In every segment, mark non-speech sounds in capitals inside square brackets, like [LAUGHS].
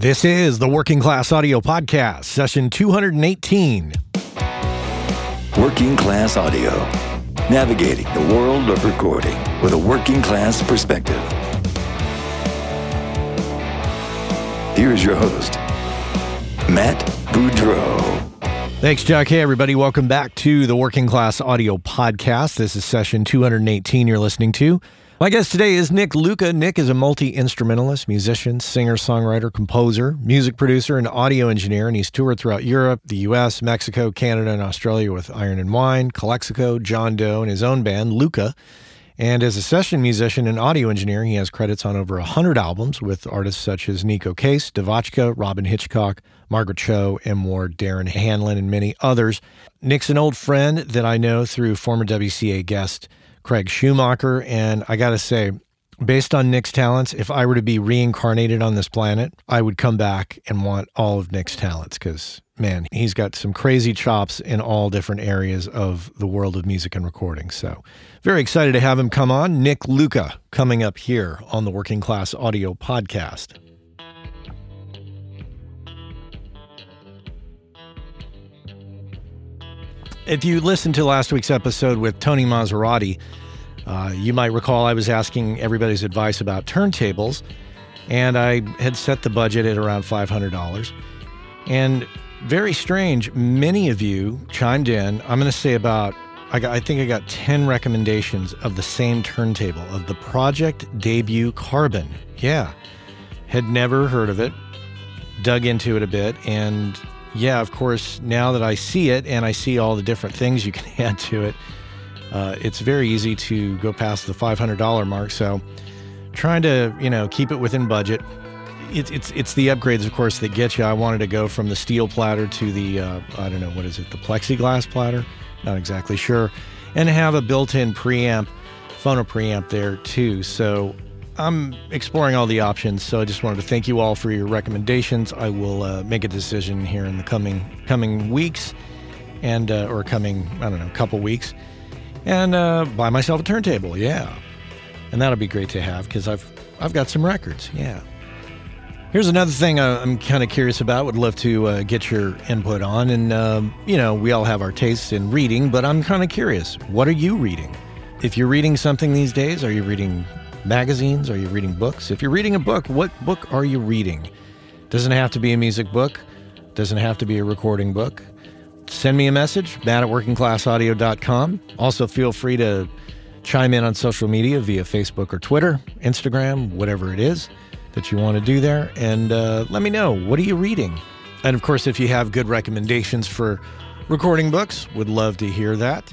This is the Working Class Audio Podcast, session 218. Working Class Audio, navigating the world of recording with a working class perspective. Here's your host, Matt Boudreau. Thanks, Jack. Hey, everybody. Welcome back to the Working Class Audio Podcast. This is session 218 you're listening to. My guest today is Nick Luca. Nick is a multi instrumentalist, musician, singer, songwriter, composer, music producer, and audio engineer, and he's toured throughout Europe, the US, Mexico, Canada, and Australia with Iron and Wine, Calexico, John Doe, and his own band, Luca. And as a session musician and audio engineer, he has credits on over 100 albums with artists such as Neko Case, Devotchka, Robyn Hitchcock, Margaret Cho, M. Ward, Darren Hanlon, and many others. Nick's an old friend that I know through former WCA guest Craig Schumacher. And I got to say, based on Nick's talents, if I were to be reincarnated on this planet, I would come back and want all of Nick's talents because, man, he's got some crazy chops in all different areas of the world of music and recording. So, very excited to have him come on. Nick Luca coming up here on the Working Class Audio Podcast. If you listened to last week's episode with Tony Maserati, uh, you might recall I was asking everybody's advice about turntables, and I had set the budget at around $500. And very strange, many of you chimed in. I'm going to say about, I, got, I think I got 10 recommendations of the same turntable, of the Project Debut Carbon. Yeah, had never heard of it, dug into it a bit, and yeah, of course, now that I see it and I see all the different things you can [LAUGHS] add to it, uh, it's very easy to go past the $500 mark. So, trying to you know keep it within budget. It's it's it's the upgrades, of course, that get you. I wanted to go from the steel platter to the uh, I don't know what is it, the plexiglass platter. Not exactly sure, and have a built-in preamp, phono preamp there too. So I'm exploring all the options, so I just wanted to thank you all for your recommendations. I will uh, make a decision here in the coming coming weeks, and uh, or coming I don't know couple weeks, and uh, buy myself a turntable. Yeah, and that'll be great to have because I've I've got some records. Yeah. Here's another thing I'm kind of curious about. Would love to uh, get your input on, and um, you know we all have our tastes in reading, but I'm kind of curious. What are you reading? If you're reading something these days, are you reading magazines? Are you reading books? If you're reading a book, what book are you reading? Doesn't have to be a music book, doesn't have to be a recording book. Send me a message, matt at workingclassaudio.com. Also, feel free to chime in on social media via Facebook or Twitter, Instagram, whatever it is that you want to do there. And uh, let me know, what are you reading? And of course, if you have good recommendations for recording books, would love to hear that.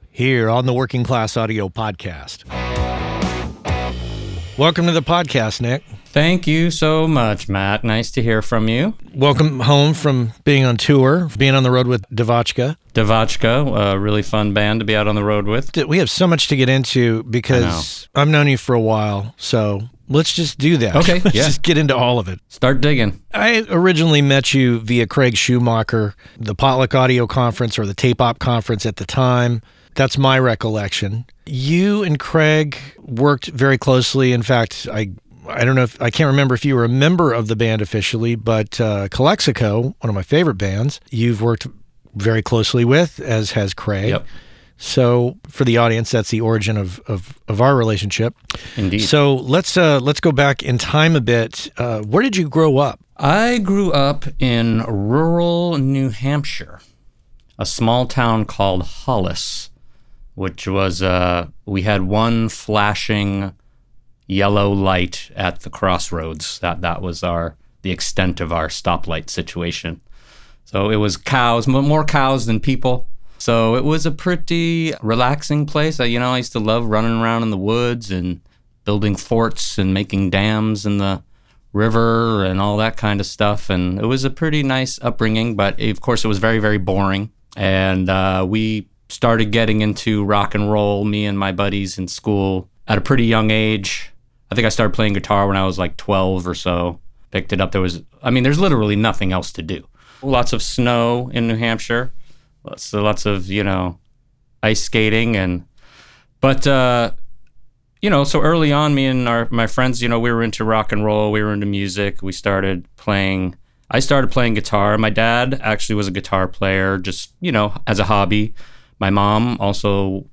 here on the Working Class Audio Podcast. Welcome to the podcast, Nick. Thank you so much, Matt. Nice to hear from you. Welcome home from being on tour, being on the road with Devotchka. Devotchka, a really fun band to be out on the road with. We have so much to get into because I've known you for a while. So let's just do that. Okay. [LAUGHS] let's yeah. just get into all of it. Start digging. I originally met you via Craig Schumacher, the Potluck Audio Conference or the Tape Op Conference at the time. That's my recollection. You and Craig worked very closely. In fact, I I don't know if I can't remember if you were a member of the band officially, but uh, Calexico, one of my favorite bands, you've worked very closely with, as has Craig. Yep. So for the audience, that's the origin of of, of our relationship. Indeed. So let's uh, let's go back in time a bit. Uh, where did you grow up? I grew up in rural New Hampshire, a small town called Hollis, which was uh, we had one flashing yellow light at the crossroads. That that was our the extent of our stoplight situation. So it was cows, more cows than people. So it was a pretty relaxing place. I, You know, I used to love running around in the woods and building forts and making dams in the river and all that kind of stuff. And it was a pretty nice upbringing, but of course, it was very, very boring. And uh, we started getting into rock and roll, me and my buddies in school at a pretty young age. I think I started playing guitar when I was like 12 or so. Picked it up. There was, I mean, there's literally nothing else to do. Lots of snow in New Hampshire. Lots, lots of, you know, ice skating and, but, uh, you know, so early on, me and our my friends, you know, we were into rock and roll, we were into music. We started playing. I started playing guitar. My dad actually was a guitar player, just you know, as a hobby. My mom also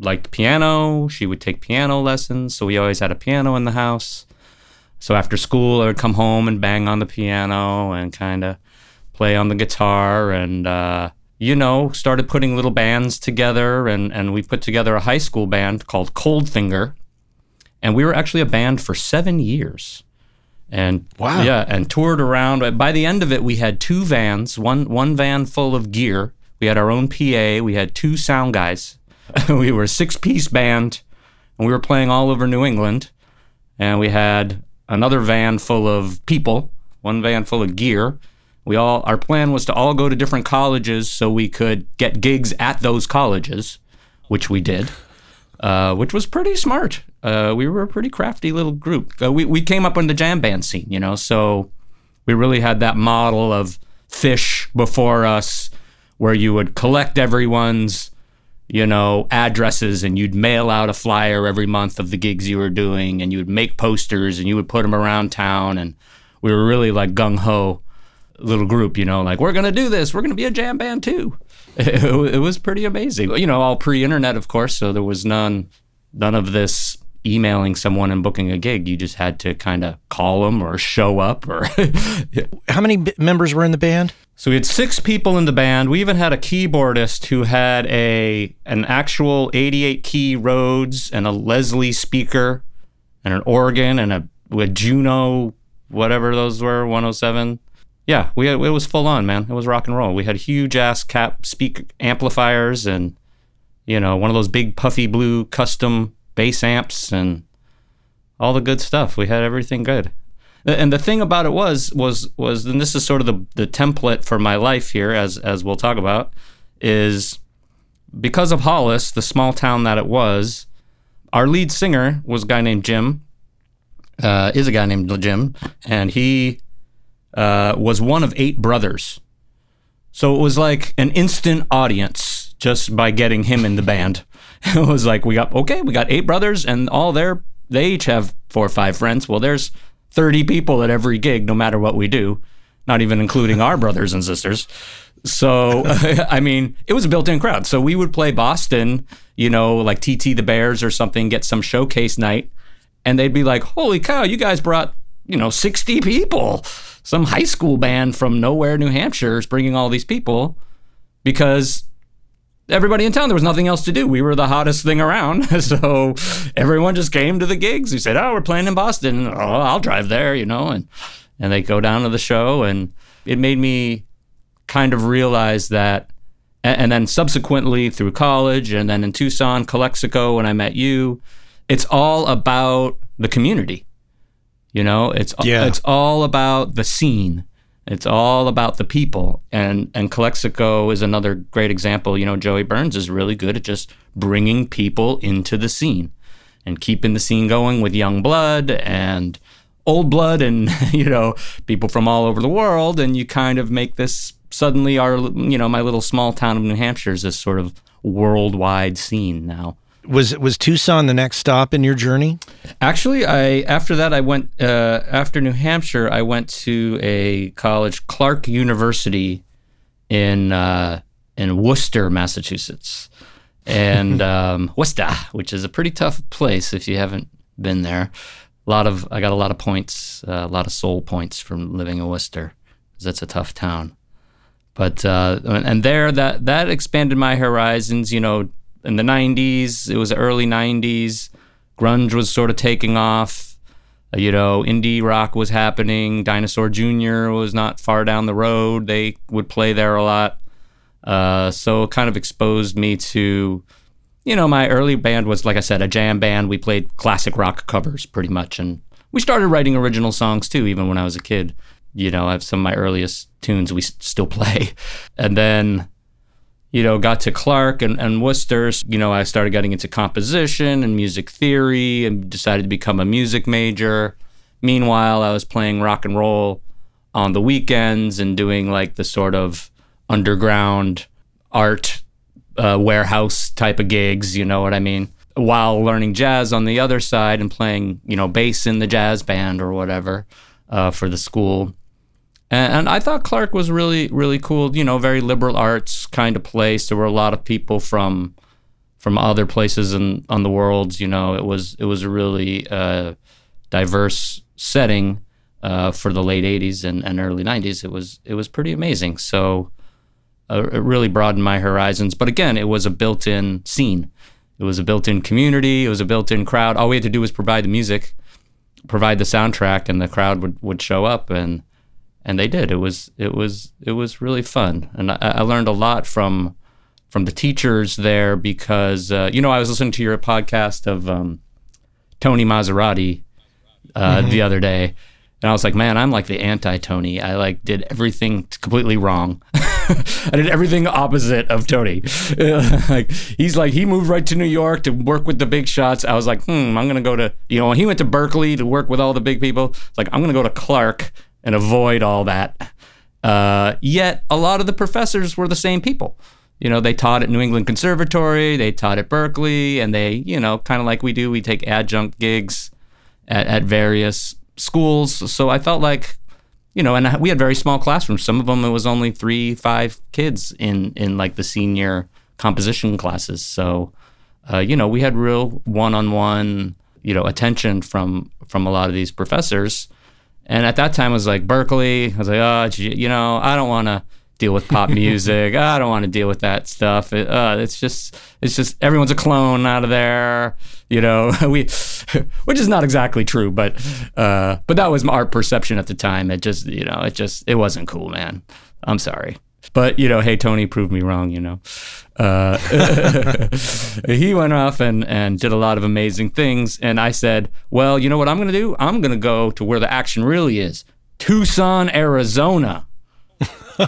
liked piano. She would take piano lessons, so we always had a piano in the house. So after school, I would come home and bang on the piano and kind of play on the guitar and. Uh, you know, started putting little bands together, and, and we put together a high school band called Coldfinger, and we were actually a band for seven years. And Wow. yeah, and toured around. By the end of it, we had two vans, one one van full of gear. We had our own PA. We had two sound guys. [LAUGHS] we were a six piece band, and we were playing all over New England. And we had another van full of people, one van full of gear. We all our plan was to all go to different colleges so we could get gigs at those colleges, which we did uh, which was pretty smart. Uh, we were a pretty crafty little group. Uh, we, we came up in the jam band scene, you know, so we really had that model of Phish before us where you would collect everyone's, you know, addresses and you'd mail out a flyer every month of the gigs you were doing and you would make posters and you would put them around town. And we were really like gung ho little group, you know, like we're going to do this. We're going to be a jam band too. [LAUGHS] It, it was pretty amazing. You know, all pre-internet, of course, so there was none none of this emailing someone and booking a gig. You just had to kind of call them or show up or [LAUGHS] How many b- members were in the band? So we had six people in the band. We even had a keyboardist who had a an actual 88 key Rhodes and a Leslie speaker and an organ and a, a Juno whatever those were 107 yeah, we had, it was full on, man. It was rock and roll. We had huge ass cap speak amplifiers and you know one of those big puffy blue Kustom bass amps and all the good stuff. We had everything good. And the thing about it was was was and this is sort of the the template for my life here as as we'll talk about is because of Hollis, the small town that it was, our lead singer was a guy named Jim. Uh, is a guy named Jim, and he uh, was one of eight brothers. So it was like an instant audience just by getting him in the band. [LAUGHS] It was like we got okay, we got eight brothers, and all their they each have four or five friends. Well, there's 30 people at every gig, no matter what we do, not even including our brothers and sisters. So, [LAUGHS] I mean, it was a built in crowd. So we would play Boston, you know, like TT the Bears or something, get some showcase night. And they'd be like, holy cow, you guys brought, you know, 60 people. Some high school band from nowhere, New Hampshire is bringing all these people because everybody in town, there was nothing else to do. We were the hottest thing around. [LAUGHS] so everyone just came to the gigs. We said, oh, we're playing in Boston. Oh, I'll drive there, you know, and, and they go down to the show. And it made me kind of realize that. And, and then subsequently through college and then in Tucson, Calexico, when I met you, it's all about the community. You know, it's Yeah. it's all about the scene. It's all about the people. And and Calexico is another great example. You know, Joey Burns is really good at just bringing people into the scene and keeping the scene going with young blood and old blood and [LAUGHS] you know people from all over the world and you kind of make this suddenly our you know my little small town of New Hampshire is this sort of worldwide scene now. Was was Tucson the next stop in your journey? Actually, I after that I went uh, after New Hampshire. I went to a college, Clark University, in uh, in Worcester, Massachusetts, and [LAUGHS] um, Worcester, which is a pretty tough place if you haven't been there. A lot of I got a lot of points, uh, a lot of soul points from living in Worcester, because that's a tough town. But uh, and there that that expanded my horizons. You know, in the '90s, it was early '90s. Grunge was sort of taking off. Uh, You know, indie rock was happening. Dinosaur Jr. was not far down the road. They would play there a lot. Uh, so it kind of exposed me to, you know, my early band was, like I said, a jam band. We played classic rock covers pretty much. And we started writing original songs too, even when I was a kid. You know, I have some of my earliest tunes we still play. [LAUGHS] And then, you know, got to Clark and, and Worcester. You know, I started getting into composition and music theory and decided to become a music major. Meanwhile, I was playing rock and roll on the weekends and doing like the sort of underground art uh, warehouse type of gigs, you know what I mean? While learning jazz on the other side and playing, you know, bass in the jazz band or whatever uh, for the school. And, I thought Clark was really, really cool. You know, very liberal arts kind of place. There were a lot of people from from other places in on the world. You know, it was it was a really uh, diverse setting uh, for the late '80s and, and early '90s. It was it was pretty amazing. So uh, it really broadened my horizons. But again, it was a built-in scene. It was a built-in community. It was a built-in crowd. All we had to do was provide the music, provide the soundtrack, and the crowd would, would show up, and and they did. It was it was it was really fun, and I, I learned a lot from from the teachers there because uh, you know I was listening to your podcast of um, Tony Maserati uh, the other day, and I was like, man, I'm like the anti Tony. I like did everything completely wrong. [LAUGHS] I did everything opposite of Tony. [LAUGHS] like he's like he moved right to New York to work with the big shots. I was like, hmm, I'm gonna go to you know. He went to Berklee to work with all the big people. It's like I'm gonna go to Clark and avoid all that. Uh, yet a lot of the professors were the same people. You know, they taught at New England Conservatory, they taught at Berklee, and they, you know, kind of like we do, we take adjunct gigs at, at various schools. So I felt like, you know, and we had very small classrooms. Some of them it was only three, five kids in in like the senior composition classes. So, uh, you know, we had real one-on-one, you know, attention from from a lot of these professors. And at that time, it was like Berklee. I was like, oh, you know, I don't want to deal with pop [LAUGHS] music. I don't want to deal with that stuff. It, uh, it's just, it's just everyone's a clone out of there. You know, [LAUGHS] we, [LAUGHS] which is not exactly true, but, uh, but that was our perception at the time. It just, you know, it just, it wasn't cool, man. I'm sorry. But you know, hey Tony proved me wrong. You know, uh, [LAUGHS] he went off and and did a lot of amazing things, and I said, well, you know what I'm gonna do? I'm gonna go to where the action really is, Tucson, Arizona. [LAUGHS]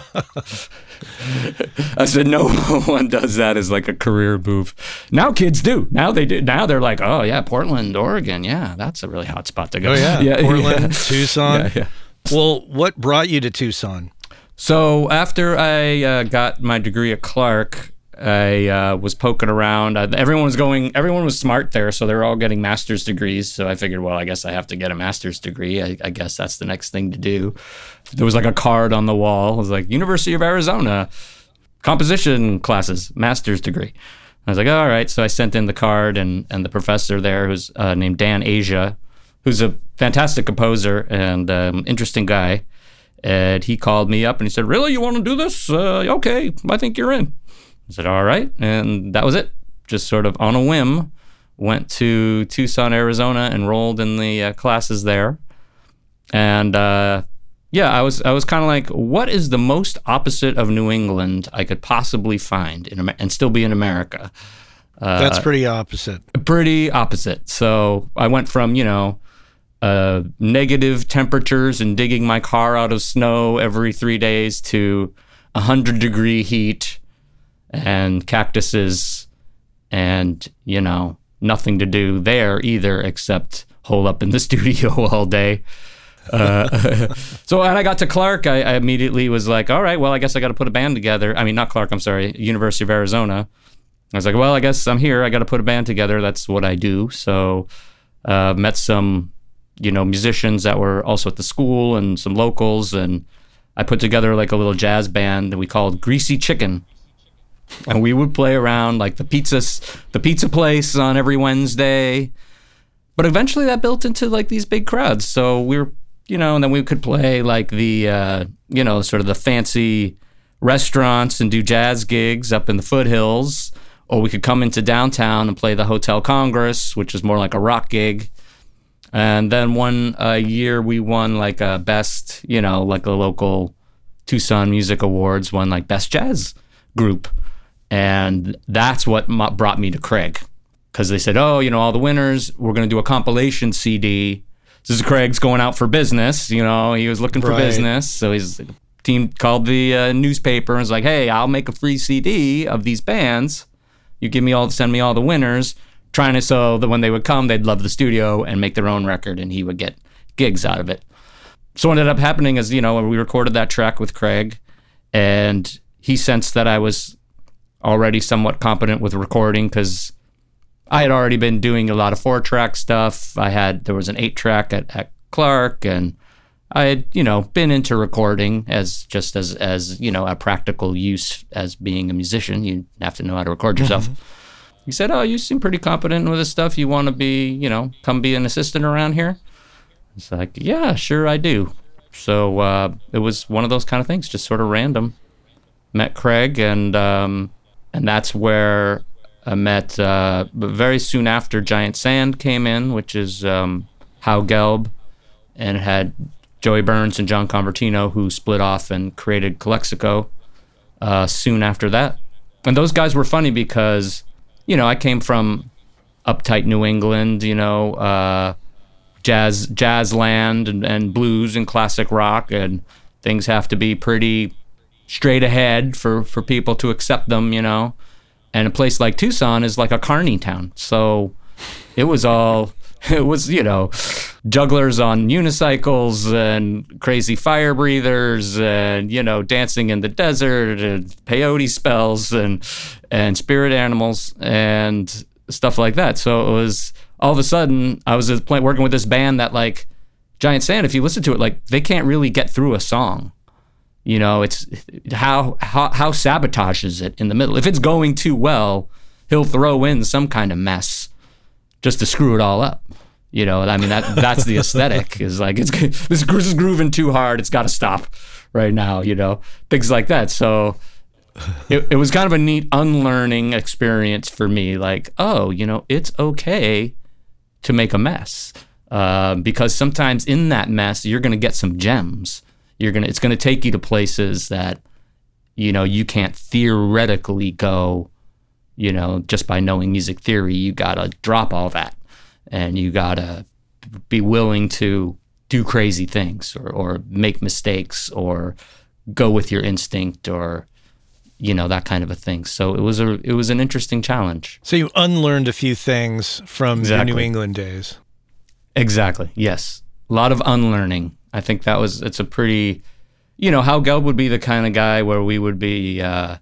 I said, [LAUGHS] no one does that as like a career move. Now kids do. Now they do. Now they're like, oh yeah, Portland, Oregon. Yeah, that's a really hot spot to go. Oh yeah, yeah Portland, yeah. Tucson. Yeah, yeah. Well, what brought you to Tucson? So after I uh, got my degree at Clark, I uh, was poking around. Everyone was going. Everyone was smart there, so they were all getting master's degrees. So I figured, well, I guess I have to get a master's degree. I, I guess that's the next thing to do. There was like a card on the wall. It was like University of Arizona, composition classes, master's degree. I was like, all right. So I sent in the card, and and the professor there, who's uh, named Dan Asia, who's a fantastic composer and um, interesting guy. And he called me up and he said, Really? You want to do this? Uh, okay, I think you're in. I said, All right. And that was it. Just sort of on a whim, went to Tucson, Arizona, enrolled in the uh, classes there. And uh, yeah, I was I was kind of like, what is the most opposite of New England I could possibly find in Amer- and still be in America? Uh, That's pretty opposite. pretty opposite. So I went from, you know, uh, negative temperatures and digging my car out of snow every three days to 100 degree heat and cactuses and, you know, nothing to do there either except hole up in the [LAUGHS] studio all day. Uh, [LAUGHS] so when I got to Clark, I, I immediately was like, all right, well, I guess I got to put a band together. I mean, not Clark, I'm sorry, University of Arizona. I was like, well, I guess I'm here. I got to put a band together. That's what I do. So, uh, met some, you know, musicians that were also at the school and some locals, and I put together like a little jazz band that we called Greasy Chicken. And we would play around like the pizza, the pizza place on every Wednesday. But eventually that built into like these big crowds. So we were, you know, and then we could play like the, uh, you know, sort of the fancy restaurants and do jazz gigs up in the foothills or we could come into downtown and play the Hotel Congress, which is more like a rock gig. And then one uh, year we won like a best, you know, like a local Tucson Music Awards, won like best jazz group. And that's what mo- brought me to Craig because they said, oh, you know, all the winners, we're going to do a compilation CD. This is Craig's going out for business. You know, he was looking for Right. business. So his team called the uh, newspaper and was like, hey, I'll make a free CD of these bands you give me all send me all the winners trying to so that when they would come they'd love the studio and make their own record and he would get gigs out of it so what ended up happening is you know we recorded that track with craig and he sensed that i was already somewhat competent with recording because i had already been doing a lot of four track stuff i had there was an eight track at, at clark and I had, you know, been into recording as just as as you know a practical use as being a musician. You have to know how to record yourself. Mm-hmm. He said, "Oh, you seem pretty competent with this stuff. You want to be, you know, come be an assistant around here?" It's like, "Yeah, sure, I do." So uh, it was one of those kind of things, just sort of random. Met Craig, and um, and that's where I met. Uh, but very soon after, Giant Sand came in, which is um, Gelb, and had Joey Burns and John Convertino, who split off and created Calexico uh, soon after that. And those guys were funny because, you know, I came from uptight New England, you know, uh, jazz, jazz land and, and blues and classic rock, and things have to be pretty straight ahead for, for people to accept them, you know. And a place like Tucson is like a carny town. So it was all [LAUGHS] it was you know jugglers on unicycles and crazy fire breathers and you know dancing in the desert and peyote spells and and spirit animals and stuff like that. So it was all of a sudden i was playing, working with this band that like giant sand if you listen to it like they can't really get through a song. You know it's how how how sabotages it in the middle? If it's going too well he'll throw in some kind of mess just to screw it all up. You know, I mean that that's the aesthetic is like it's [LAUGHS] this, is grooving too hard. It's got to stop right now. You know, things like that. So it, it was kind of a neat unlearning experience for me. Like, oh, you know, it's okay to make a mess uh, because sometimes in that mess you're going to get some gems. You're gonna it's going to take you to places that you know you can't theoretically go. You know, just by knowing music theory, you gotta drop all that, and you gotta be willing to do crazy things or, or make mistakes or go with your instinct or you know that kind of a thing. So it was a it was an interesting challenge. So you unlearned a few things from Exactly. your New England days. Exactly. Yes. A lot of unlearning. I think that was it's a pretty you know, Howe Gelb would be the kind of guy where we would be uh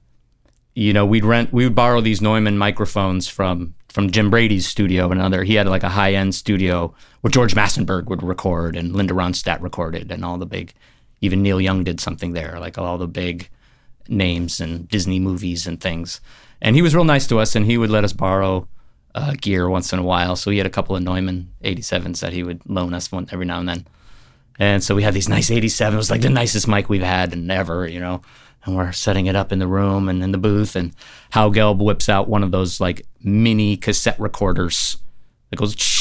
you know, we'd rent we would borrow these Neumann microphones from from Jim Brady's studio and other he had like a high end studio where George Massenburg would record and Linda Ronstadt recorded and all the big even Neil Young did something there, like all the big names and Disney movies and things. And he was real nice to us and he would let us borrow uh, gear once in a while. So he had a couple of Neumann 87s that he would loan us one every now and then. And so we had these nice 87s. It was like the nicest mic we've had and ever, you know. And we're setting it up in the room and in the booth. And Howe Gelb whips out one of those like mini cassette recorders that goes. [LAUGHS]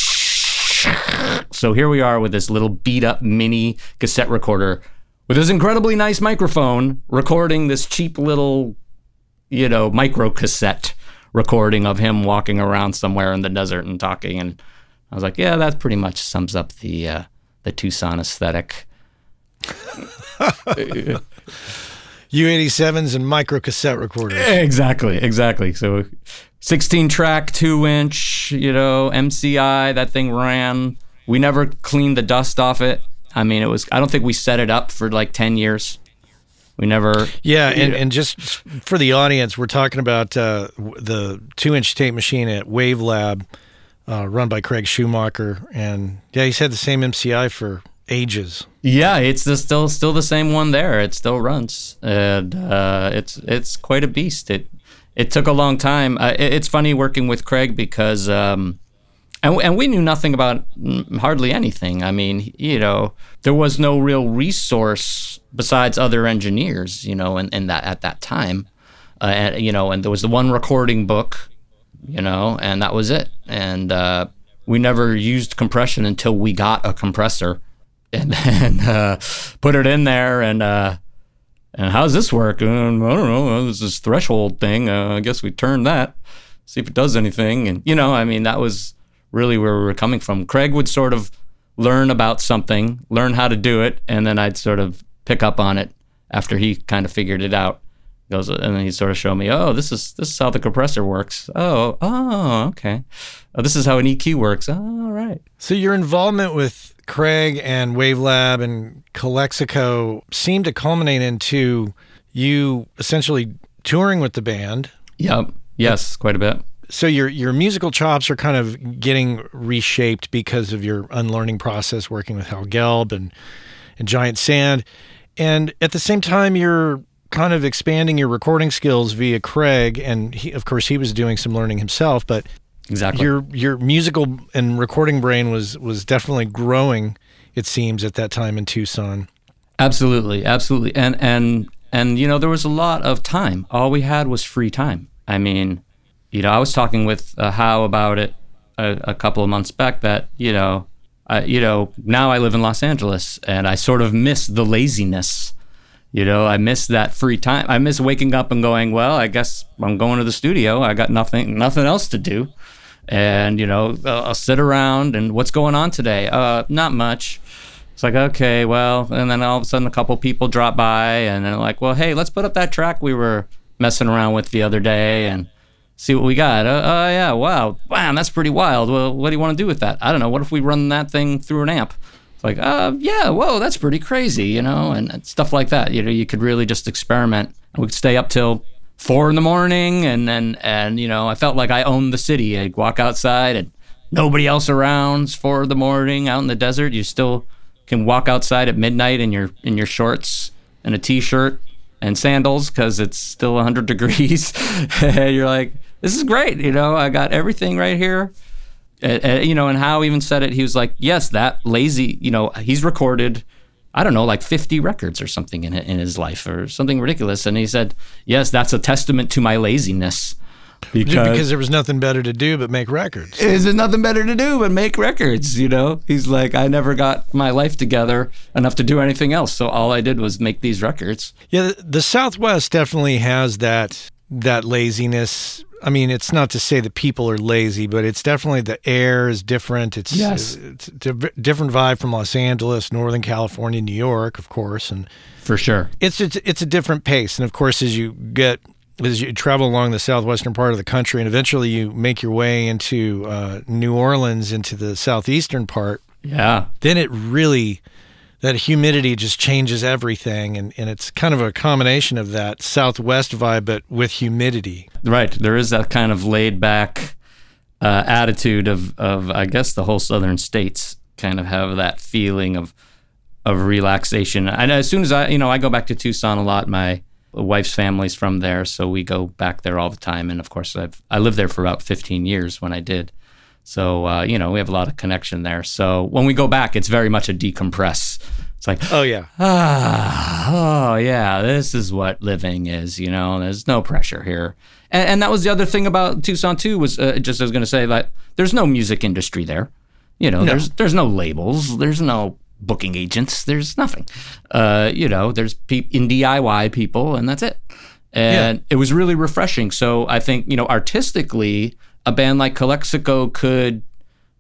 So here we are with this little beat up mini cassette recorder with this incredibly nice microphone recording this cheap little, you know, micro cassette recording of him walking around somewhere in the desert and talking. And I was like, yeah, that pretty much sums up the uh, the Tucson aesthetic. [LAUGHS] [LAUGHS] U87s and micro cassette recorders. Exactly, exactly. So, 16 track, two inch, you know, MCI. That thing ran. We never cleaned the dust off it. I mean, it was. I don't think we set it up for like 10 years. We never. Yeah, and, and just for the audience, we're talking about uh, the two inch tape machine at Wave Lab, uh, run by Craig Schumacher. And yeah, he's had the same MCI for ages. Yeah, it's the, still still the same one there. It still runs, and uh, it's it's quite a beast. It it took a long time. Uh, it- it's funny working with Craig because, um, and and we knew nothing about hardly anything. I mean, you know, there was no real resource besides other engineers, you know, in, in that at that time, uh, and you know, and there was the one recording book, you know, and that was it. And uh, we never used compression until we got a compressor and [LAUGHS] then uh, put it in there and uh, and how's this work? Um, I don't know. This threshold thing. Uh, I guess we turn that, see if it does anything. And you know, I mean, that was really where we were coming from. Craig would sort of learn about something, learn how to do it, and then I'd sort of pick up on it after he kind of figured it out. Goes and then he'd sort of show me, oh, this is this is how the compressor works. Oh, oh, okay. Oh, this is how an EQ works. Oh, all right. So your involvement with Craig and wavelab and Calexico seemed to culminate into you essentially touring with the band. Yep. Yes, quite a bit. So your your musical chops are kind of getting reshaped because of your unlearning process working with Howe Gelb and and Giant Sand. And at the same time you're kind of expanding your recording skills via Craig and he, of course he was doing some learning himself, but Exactly. your your musical and recording brain was was definitely growing it seems at that time in Tucson. Absolutely, absolutely, and and and you know there was a lot of time. All we had was free time. I mean, you know, I was talking with uh, Howe about it a, a couple of months back. That you know, I, you know, now I live in Los Angeles, and I sort of miss the laziness. You know, I miss that free time. I miss waking up and going, well, I guess I'm going to the studio. I got nothing, nothing else to do, and you know, I'll sit around and what's going on today? Uh, not much. It's like, okay, well, and then all of a sudden a couple people drop by and they're like, well, hey, let's put up that track we were messing around with the other day and see what we got. Uh, uh yeah, wow, wow, that's pretty wild. Well, what do you want to do with that? I don't know. What if we run that thing through an amp? Like, uh, yeah, whoa, that's pretty crazy, you know, and stuff like that. You know, you could really just experiment. We could stay up till four in the morning, and and and you know, I felt like I owned the city. I'd walk outside and nobody else around. It's four in the morning out in the desert. You still can walk outside at midnight in your in your shorts and a t-shirt and sandals because it's still 100 [LAUGHS] degrees. [LAUGHS] You're like, this is great. You know, I got everything right here. Uh, uh, you know, and Howe even said it. He was like, "Yes, that lazy." You know, he's recorded, I don't know, like fifty records or something in in his life or something ridiculous. And he said, "Yes, that's a testament to my laziness." Because, because there was nothing better to do but make records. Is there nothing better to do but make records? You know, he's like, I never got my life together enough to do anything else, so all I did was make these records. Yeah, the Southwest definitely has that that laziness. I mean, it's not to say that people are lazy, but it's definitely the air is different. It's, yes. it's a different vibe from Los Angeles, Northern California, New York, of course, and for sure, it's it's, it's a different pace. And of course, as you get as you travel along the southwestern part of the country, and eventually you make your way into uh, New Orleans, into the southeastern part. Yeah. Then it really that humidity just changes everything and, and it's kind of a combination of that southwest vibe but with humidity. Right. There is that kind of laid back uh, attitude of, of i guess the whole southern states kind of have that feeling of of relaxation. And as soon as i you know i go back to tucson a lot my wife's family's from there so we go back there all the time. And of course i've i lived there for about 15 years when i did so uh, you know we have a lot of connection there. So when we go back, it's very much a decompress. It's like oh yeah ah oh yeah this is what living is. You know there's no pressure here. And, and that was the other thing about Tucson too was uh, just I was going to say that there's no music industry there. You know no. there's there's no labels. There's no booking agents. There's nothing. Uh, you know there's pe- in DIY people and that's it. And yeah. it was really refreshing. So I think you know artistically a band like Calexico could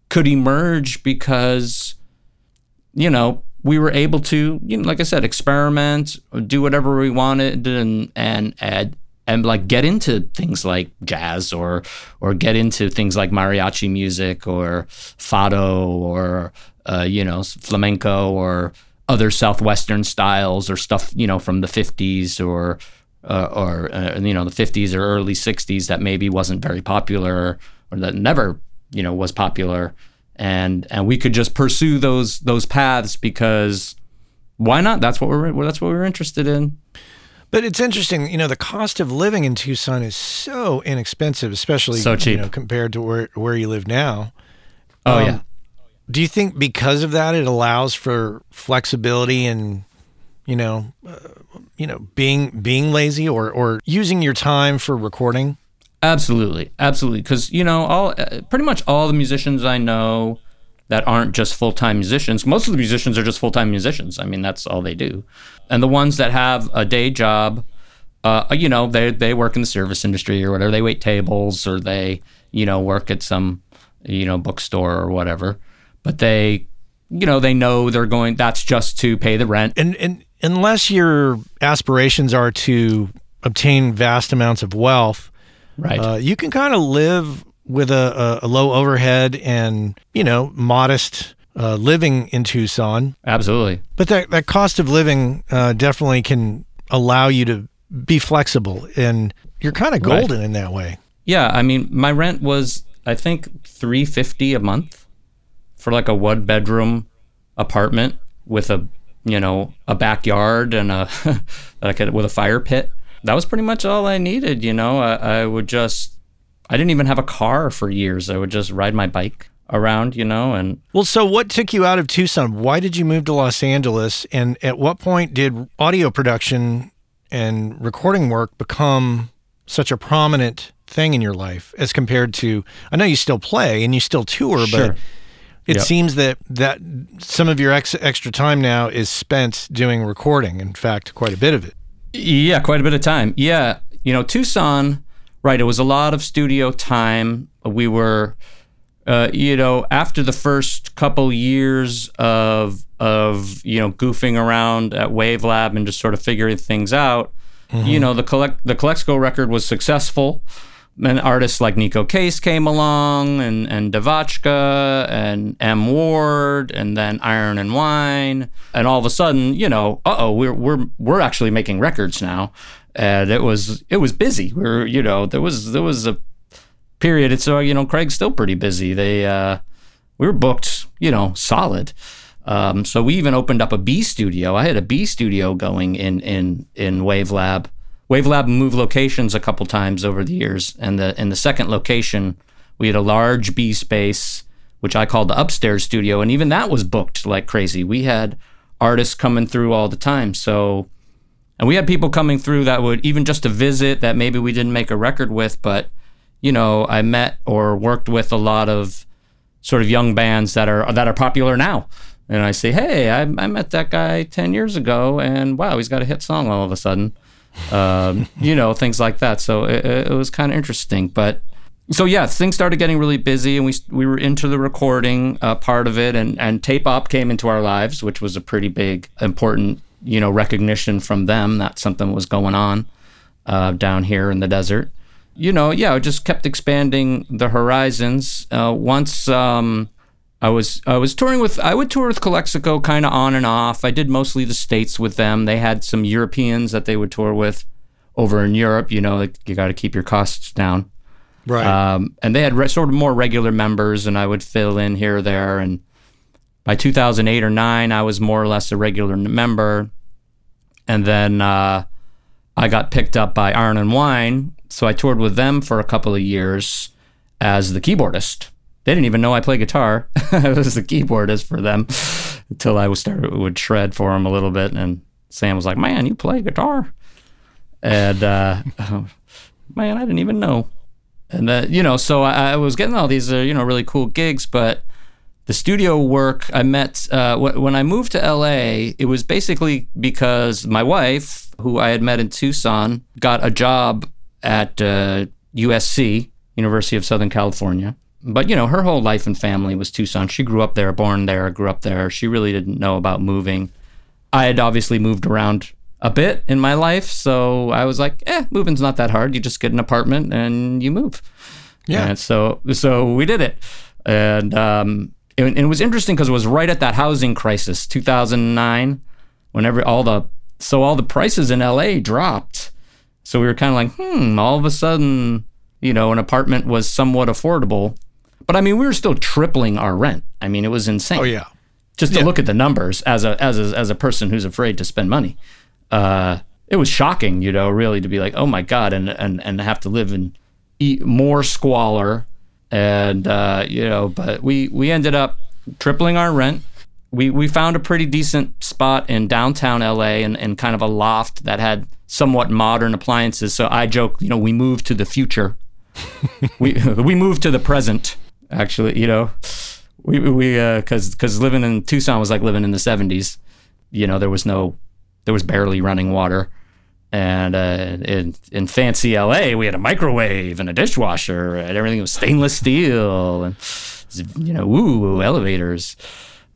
could emerge because you know we were able to you know like I said experiment do whatever we wanted and and add and like get into things like jazz or or get into things like mariachi music or fado or uh, you know flamenco or other southwestern styles or stuff you know from the 50s or uh, or uh, you know the 50s or early 60s that maybe wasn't very popular or that never you know was popular. And and we could just pursue those those paths because why not? That's what we're that's what we're interested in. But it's interesting you know the cost of living in Tucson is so inexpensive especially so cheap. you know compared to where where you live now. Oh um, yeah. do you think because of that it allows for flexibility and you know, uh, you know, being being lazy or or using your time for recording? Absolutely, absolutely. Because you know, all uh, pretty much all the musicians I know that aren't just full time musicians. Most of the musicians are just full time musicians. I mean, that's all they do. And the ones that have a day job, uh, you know, they they work in the service industry or whatever. They wait tables or they you know work at some you know bookstore or whatever. But they you know they know they're going. That's just to pay the rent. And and unless your aspirations are to obtain vast amounts of wealth, right? Uh, you can kind of live with a, a, low overhead and you know modest uh, living in Tucson. Absolutely, but that that cost of living uh, definitely can allow you to be flexible, and you're kind of golden right. in that way. Yeah, I mean, my rent was I think three fifty a month for like a one bedroom apartment with a you know, a backyard and a [LAUGHS] like a, with a fire pit. That was pretty much all I needed. You know, I, I would just, I didn't even have a car for years. I would just ride my bike around, you know, and well, so what took you out of Tucson? Why did you move to Los Angeles? And at what point did audio production and recording work become such a prominent thing in your life as compared to? I know you still play and you still tour, sure. but it yep. seems that that some of your ex- extra time now is spent doing recording. In fact, quite a bit of it. Yeah, quite a bit of time. Yeah, you know, Tucson, right? It was a lot of studio time. We were, uh, you know, after the first couple years of of you know goofing around at Wave Lab and just sort of figuring things out. Mm-hmm. You know, the collect the Calexico record was successful and artists like Neko Case came along, and and Devotchka, and M Ward, and then Iron and Wine, and all of a sudden, you know, uh oh, we're we're we're actually making records now, and it was it was busy. We are you know there was there was a period. It's so you know Craig's still pretty busy. They uh, we were booked, you know, solid. Um, so we even opened up a B studio. I had a B studio going in in in Wave Lab Wavelab moved locations a couple times over the years, and the in the second location, we had a large B space which I called the upstairs studio, and even that was booked like crazy. We had artists coming through all the time, so and we had people coming through that would even just to visit that maybe we didn't make a record with, but you know, I met or worked with a lot of sort of young bands that are that are popular now. And I say, hey, I, I met that guy 10 years ago, and wow, he's got a hit song all of a sudden. Um, you know, things like that. So it, it was kind of interesting. But so yeah, things started getting really busy, and we we were into the recording uh, part of it, and and Tape Op came into our lives, which was a pretty big, important, you know, recognition from them that something was going on uh, down here in the desert. You know, yeah, it just kept expanding the horizons. Uh, once um, I was I was touring with I would tour with Calexico kind of on and off. I did mostly the states with them. They had some Europeans that they would tour with over in Europe. You know, like you got to keep your costs down. Right. Um, and they had re- sort of more regular members, and I would fill in here or there. And by 2008 or nine, I was more or less a regular member. And then uh, I got picked up by Iron and Wine, so I toured with them for a couple of years as the keyboardist. They didn't even know I play guitar. [LAUGHS] I was the keyboardist for them until I started would shred for them a little bit. And Sam was like, "Man, you play guitar?" And uh, [LAUGHS] man, I didn't even know and that you know so I, I, was getting all these uh, you know really cool gigs but the studio work i met uh, w- when i moved to la it was basically because my wife who i had met in tucson got a job at uh, usc university of southern california but you know her whole life and family was tucson she grew up there born there grew up there she really didn't know about moving i had obviously moved around a bit in my life. So I was like, eh, moving's not that hard. You just get an apartment and you move. Yeah. And so so we did it. And um, it, it was interesting because it was right at that housing crisis, 2009, whenever all the so all the prices in LA dropped. So we were kind of like, hmm, all of a sudden, you know, an apartment was somewhat affordable. But I mean, we were still tripling our rent. I mean, it was insane. Oh yeah. Just to Yeah. look at the numbers as a as a as a person who's afraid to spend money uh, it was shocking, you know, really to be like, oh my god, and and and have to live in eat more squalor, and uh, you know, but we we ended up tripling our rent. We we found a pretty decent spot in downtown LA and, and kind of a loft that had somewhat modern appliances. So I joke, you know, we moved to the future. [LAUGHS] we we moved to the present. Actually, you know, we we uh, because because living in Tucson was like living in the '70s. You know, there was no there was barely running water. And uh, in in fancy LA, we had a microwave and a dishwasher, and everything was stainless steel, and you know, woo elevators,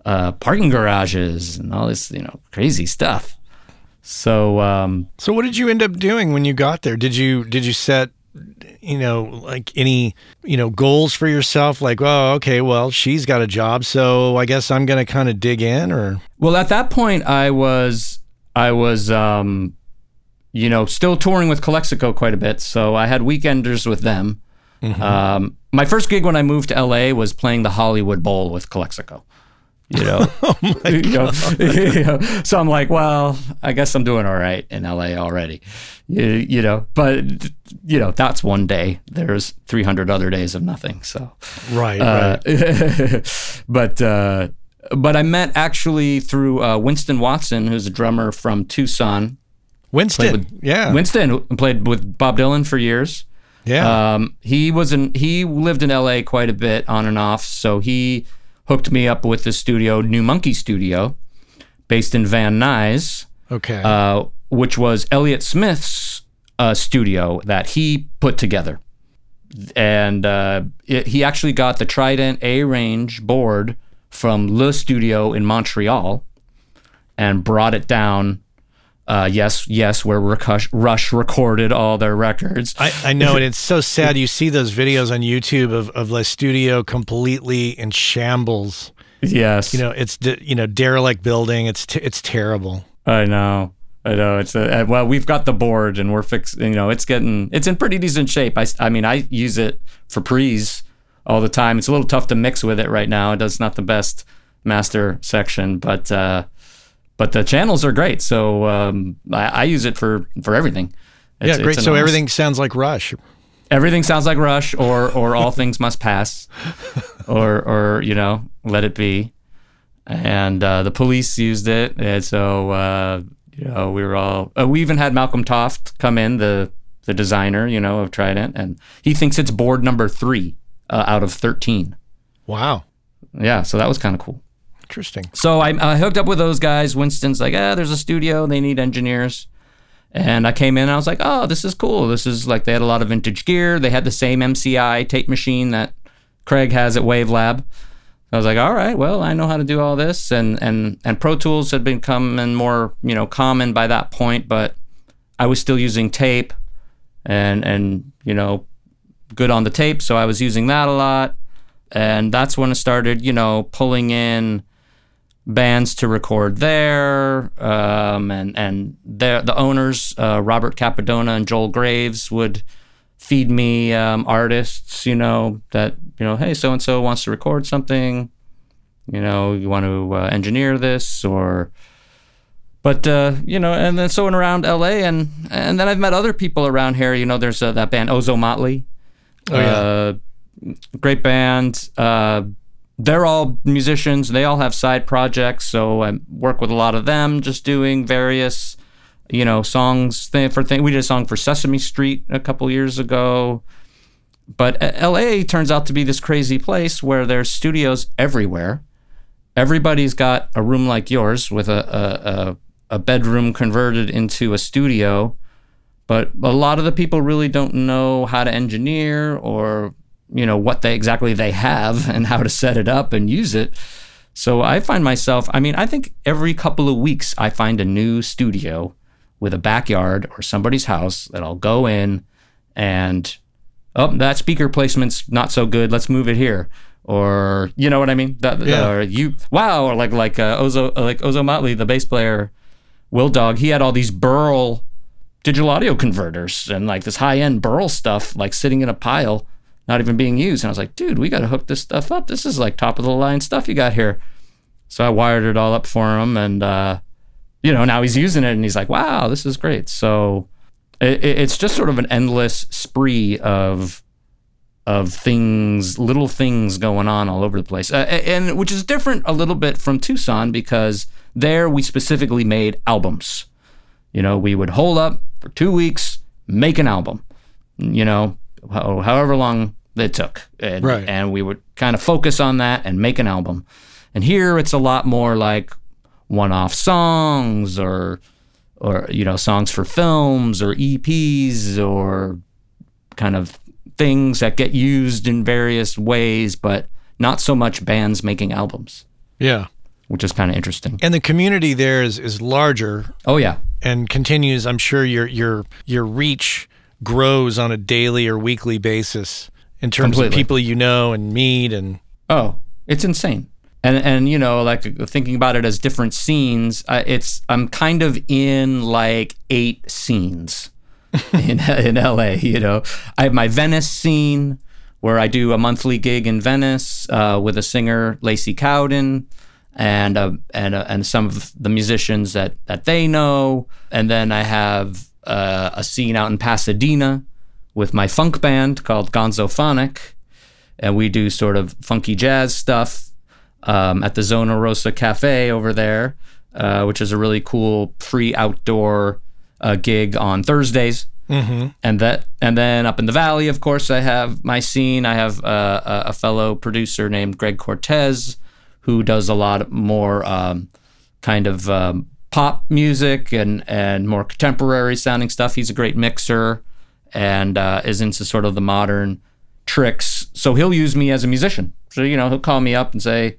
uh, parking garages, and all this you know crazy stuff. So um, So what did you end up doing when you got there? Did you did you set you know like any you know goals for yourself like oh okay well she's got a job so I guess I'm going to kind of dig in or Well, at that point, I was I was um, you know still touring with Calexico quite a bit, so I had weekenders with them. Um, my first gig when I moved to LA was playing the Hollywood Bowl with Calexico. You know, [LAUGHS] [LAUGHS] You know, [LAUGHS] you know, so I'm like, well, I guess I'm doing all right in LA already. You, you know, but you know, that's one day. There's 300 other days of nothing. So right uh, right but uh, but I met actually through uh, Winston Watson, who's a drummer from Tucson. Winston with- yeah Winston played with Bob Dylan for years. yeah Um, he was in he lived in L.A. quite a bit on and off, so he hooked me up with the studio, New Monkey Studio, based in Van Nuys, okay uh, which was Elliott Smith's uh, studio that he put together. And uh, it, he actually got the Trident A range board from Le Studio in Montreal and brought it down. Uh, yes, yes, where Rush, Rush recorded all their records. I, I know, and it's so sad. You see those videos on YouTube of of the studio completely in shambles. yes, You know, it's de- you know derelict building. It's t- it's terrible. I know. I know. It's a, uh, well, we've got the board and we're fixing. You know, it's getting it's in pretty decent shape. I, I mean, I use it for pre's all the time. It's a little tough to mix with it right now. It does not the best master section, but uh, but the channels are great. So um, I, I use it for for everything. Yeah, great. it's So awesome- everything sounds like Rush. everything sounds like Rush or or All [LAUGHS] Things Must Pass. or or you know let it be. And uh, the police used it, and so uh, you know we were all. Uh, we even had Malcolm Toft come in, the the designer, you know, of Trident, and he thinks it's board number three uh, out of thirteen. Wow. Yeah, so that was kind of cool. Interesting. So I, I hooked up with those guys. Winston's like, ah, there's a studio. They need engineers. And I came in and I was like, oh, this is cool. This is like, they had a lot of vintage gear. They had the same MCI tape machine that Craig has at Wavelab. I was like, all right, well, I know how to do all this. And, and, and Pro Tools had become more, you know, common by that point, but I was still using tape and, and, you know, good on the tape. So I was using that a lot. And that's when I started, you know, pulling in bands to record there, um, and and the the owners, uh, Robert Capodona and Joel Graves, would feed me um, artists, you know, that you know, hey, so and so wants to record something, you know, you want to uh, engineer this or. But uh, you know, and then so went around L.A. and and then I've met other people around here. You know, there's uh, that band Ozomatli. Oh yeah, Uh, great band. They're all musicians. They all have side projects, so I work with a lot of them, just doing various, you know, songs th- for things. We did a song for Sesame Street a couple years ago. But uh, LA turns out to be this crazy place where there's studios everywhere. Everybody's got a room like yours with a, a, a, a bedroom converted into a studio. But a lot of the people really don't know how to engineer or you know what they exactly they have and how to set it up and use it. So I find myself, I mean, I think every couple of weeks I find a new studio with a backyard or somebody's house that I'll go in and oh, that speaker placement's not so good. Let's move it here. Or you know what I mean? That, Yeah. Or you wow, or like like uh, Ozo like Ozomatli, the bass player, Wil-Dog. He had all these Burl digital audio converters and like this high end Burl stuff like sitting in a pile, not even being used. And I was like, dude, we got to hook this stuff up. This is like top of the line stuff you got here. So I wired it all up for him, and uh, you know now he's using it, and he's like, wow, this is great. So it, it- it's just sort of an endless spree of of things, little things going on all over the place, uh, and which is different a little bit from Tucson because there we specifically made albums. You know, we would hole up for two weeks, make an album. You know, however long it took, and, Right. and we would kind of focus on that and make an album. And here it's a lot more like one-off songs or or you know songs for films or EPs or kind of things that get used in various ways, but not so much bands making albums, yeah. which is kind of interesting. And the community there is is larger Oh yeah, and continues. I'm sure your your your reach grows on a daily or weekly basis in terms of people you know and meet and Oh, it's insane. And and you know, like thinking about it as different scenes, uh, it's I'm kind of in like eight scenes [LAUGHS] in in LA. You know, I have my Venice scene where I do a monthly gig in Venice uh, with a singer Lacey Cowden. And uh, and uh, and some of the musicians that, that they know, and then I have uh, a scene out in Pasadena with my funk band called Gonzo Phonic, and we do sort of funky jazz stuff um, at the Zona Rosa Cafe over there, uh, which is a really cool free outdoor uh, gig on Thursdays. Mm-hmm. And that, and then up in the valley, of course, I have my scene. I have uh, a, a fellow producer named Greg Cortez, who does a lot more um, kind of um, pop music and and more contemporary sounding stuff. He's a great mixer and uh, is into sort of the modern tricks. So he'll use me as a musician. So you know he'll call me up and say,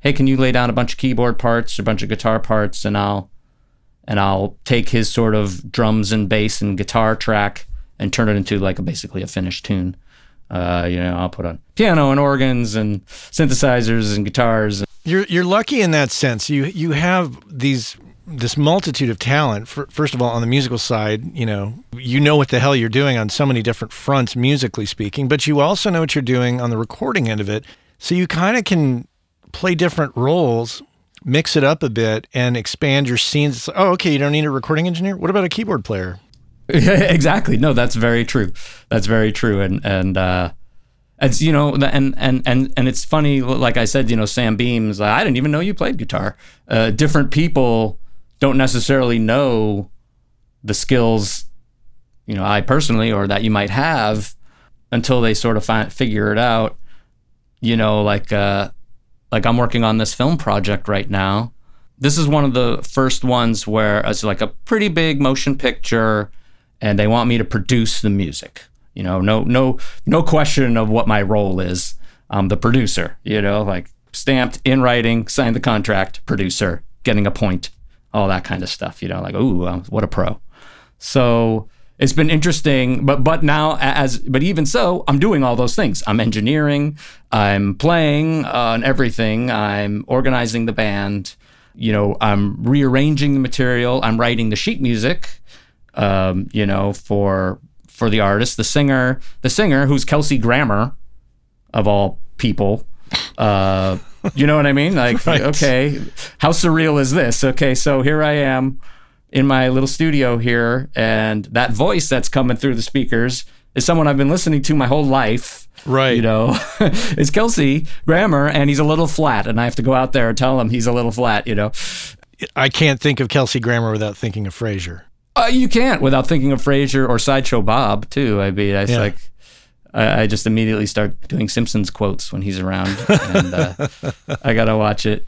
"Hey, can you lay down a bunch of keyboard parts, a bunch of guitar parts, and I'll and I'll take his sort of drums and bass and guitar track and turn it into like a, basically a finished tune." Uh, you know, I'll put on piano and organs and synthesizers and guitars. You're you're lucky in that sense. You you have these this multitude of talent. First of all, on the musical side, you know you know what the hell you're doing on so many different fronts, musically speaking. But you also know what you're doing on the recording end of it. So you kind of can play different roles, mix it up a bit, and expand your scenes. It's like, oh, okay, you don't need a recording engineer. What about a keyboard player? [LAUGHS] exactly. No, that's very true. That's very true. And and uh, It's you know, and and and and it's funny. Like I said, you know, Sam Beams. I didn't even know you played guitar. Uh, different people don't necessarily know the skills, you know, I personally or that you might have until they sort of find, figure it out. You know, like uh, like I'm working on this film project right now. This is one of the first ones where it's like a pretty big motion picture, and they want me to produce the music. You know, no no no question of what my role is. I'm the producer. You know, like stamped in writing, signed the contract, producer, getting a point, all that kind of stuff. You know, like ooh, uh, what a pro. So it's been interesting, but but now as but even so, I'm doing all those things. I'm engineering, I'm playing on everything, I'm organizing the band. You know, I'm rearranging the material. I'm writing the sheet music. Um, you know, for for the artist, the singer, the singer who's Kelsey Grammer, of all people. Uh, you know what I mean? Like, [LAUGHS] right. okay, how surreal is this? Okay, so here I am in my little studio here, and that voice that's coming through the speakers is someone I've been listening to my whole life. Right. You know, [LAUGHS] it's Kelsey Grammer, and he's a little flat, and I have to go out there and tell him he's a little flat, you know. I can't think of Kelsey Grammer without thinking of Frasier. Uh, you can't without thinking of Frasier or Sideshow Bob too. I mean, I yeah. like. I, I, just immediately start doing Simpsons quotes when he's around, [LAUGHS] and uh, I gotta watch it,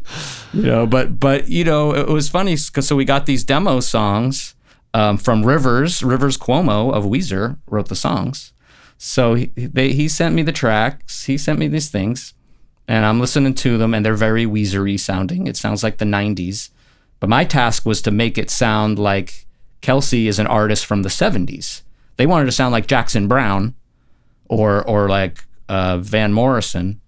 you know. But but you know, it was funny because so we got these demo songs um, from Rivers. Rivers Cuomo of Weezer wrote the songs, so he they, he sent me the tracks. He sent me these things, and I'm listening to them, and they're very Weezery sounding. It sounds like the '90s, but my task was to make it sound like Kelsey is an artist from the 70s. They wanted to sound like Jackson Browne or or like uh, Van Morrison,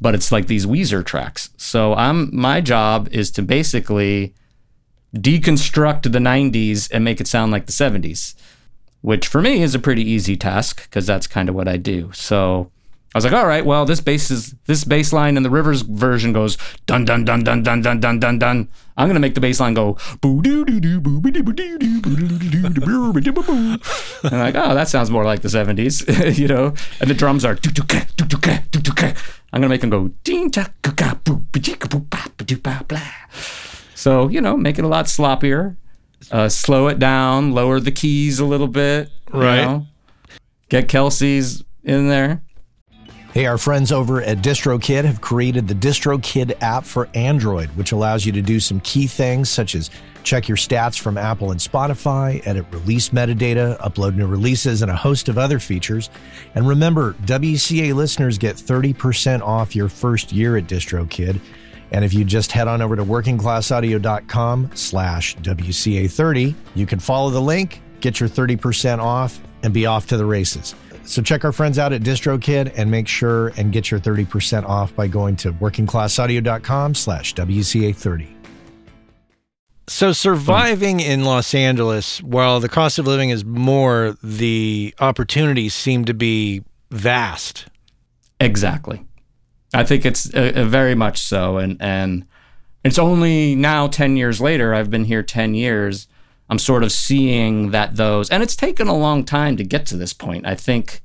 but it's like these Weezer tracks. So I'm my job is to basically deconstruct the 90s and make it sound like the 70s, which for me is a pretty easy task because that's kind of what I do. So I was like, all right, well, this bass is this bass line in the Rivers version goes dun dun dun dun dun dun dun dun dun. I'm gonna make the bass line go boo doo doo doo boo doo doo doo [LAUGHS] And I'm like, oh, that sounds more like the '70s, [LAUGHS] you know. And the drums are. I'm gonna make them go ding ta ka ka boo ba dee ka boo ba ba doo ba blah. So you know, make it a lot sloppier. Uh, slow it down, lower the keys a little bit. Right. Know? Get Kelsey's in there. Hey, our friends over at DistroKid have created the DistroKid app for Android, which allows you to do some key things such as check your stats from Apple and Spotify, edit release metadata, upload new releases, and a host of other features. And remember, WCA listeners get 30% off your first year at DistroKid. And if you just head on over to workingclassaudio.com slash WCA30, you can follow the link, get your 30% off, and be off to the races. So check our friends out at DistroKid and make sure and get your 30% off by going to workingclassaudio.com slash WCA30. So surviving in Los Angeles, while the cost of living is more, the opportunities seem to be vast. Exactly. I think it's uh, uh very much so. And, and it's only now 10 years later, I've been here 10 years I'm sort of seeing that those, and it's taken a long time to get to this point. I think,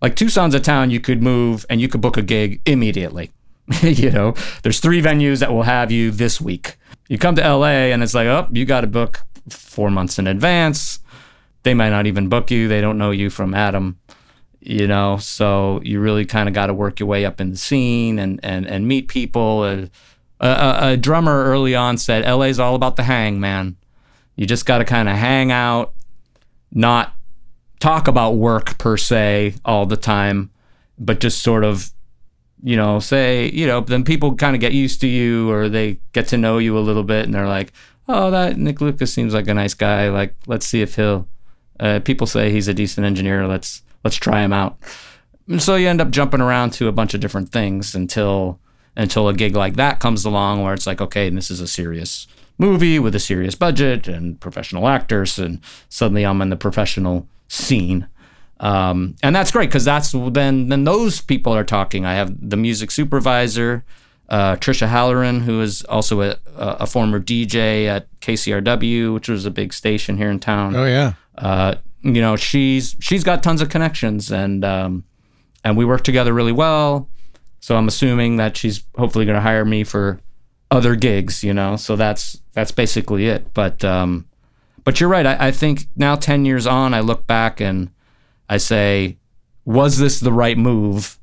like Tucson's a town you could move and you could book a gig immediately. [LAUGHS] you know, there's three venues that will have you this week. You come to LA and it's like, oh, you got to book four months in advance. They might not even book you. They don't know you from Adam, you know. So you really kind of got to work your way up in the scene and and and meet people. A, a, a drummer early on said, "LA's all about the hang, man." You just got to kind of hang out, not talk about work per se all the time, but just sort of, you know, say, you know, then people kind of get used to you or they get to know you a little bit and they're like, oh, that Nick Lucas seems like a nice guy. Like, let's see if he'll, uh, people say he's a decent engineer. Let's, let's try him out. And so you end up jumping around to a bunch of different things until, until a gig like that comes along where it's like, okay, this is a serious movie with a serious budget and professional actors, and suddenly I'm in the professional scene. Um, and that's great because that's then then those people are talking. I have the music supervisor, uh, Tricia Halloran, who is also a, a former DJ at KCRW, which was a big station here in town. Oh yeah. Uh, you know she's she's got tons of connections and um, and we work together really well. So I'm assuming that she's hopefully going to hire me for other gigs, you know. So that's that's basically it. But um, but you're right. I, I think now ten years on, I look back and I say, was this the right move?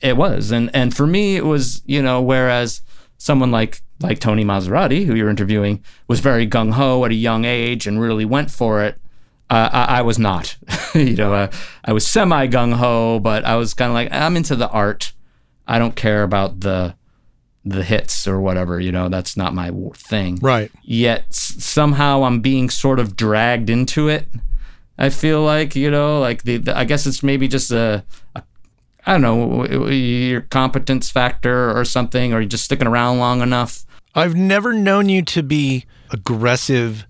It was, and and for me, it was you know. Whereas someone like like Tony Maserati, who you're interviewing, was very gung ho at a young age and really went for it. Uh, I, I, was not. [LAUGHS] you know, uh, I was semi gung ho, but I was kind of like, I'm into the art. I don't care about the the hits or whatever. You know, that's not my thing. Right. Yet somehow I'm being sort of dragged into it. I feel like you know, like the, the I guess it's maybe just a, a I don't know your competence factor or something, or you're just sticking around long enough. I've never known you to be aggressive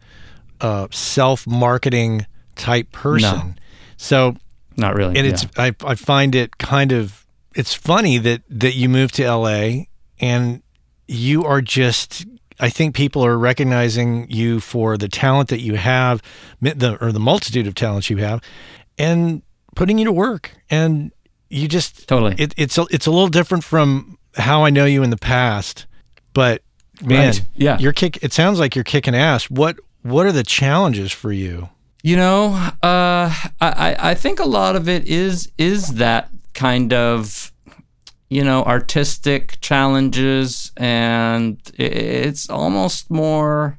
uh, self-marketing type person. No, so not really. And yeah. it's I I find it kind of it's funny that that you moved to LA and you are just I think people are recognizing you for the talent that you have, the, or the multitude of talents you have, and putting you to work. And you just totally it, it's a, it's a little different from how I know you in the past, but man, right. yeah, you're kick. It sounds like you're kicking ass. What what are the challenges for you? You know, uh, I I think a lot of it is is that kind of you know artistic challenges, and it's almost more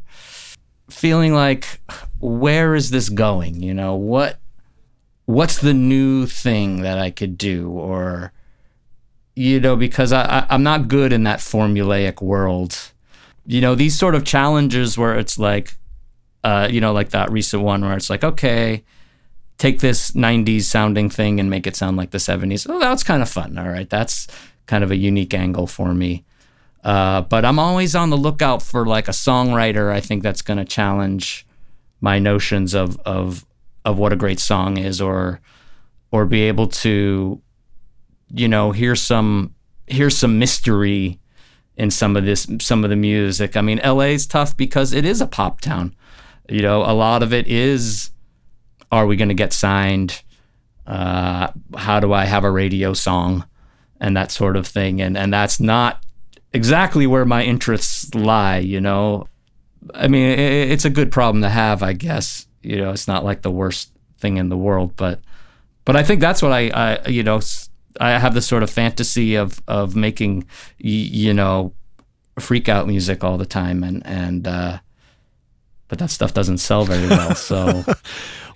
feeling like where is this going? You know what what's the new thing that I could do or you know because I, I I'm not good in that formulaic world. You know these sort of challenges where it's like uh, you know, like that recent one where it's like, okay, take this 90s sounding thing and make it sound like the 70s. Oh, that's kind of fun. All right. That's kind of a unique angle for me. Uh, but I'm always on the lookout for like a songwriter. I think that's going to challenge my notions of, of, of what a great song is or, or be able to, you know, hear some, hear some mystery in some of this, some of the music. I mean, LA is tough because it is a pop town. You know, a lot of it is are we going to get signed? Uh, how do I have a radio song? And that sort of thing. And, and that's not exactly where my interests lie, you know. I mean, it, it's a good problem to have, I guess. You know, it's not like the worst thing in the world, but but I think that's what I, I you know, I have this sort of fantasy of of making, you know, freak out music all the time, and and uh, but that stuff doesn't sell very well. So,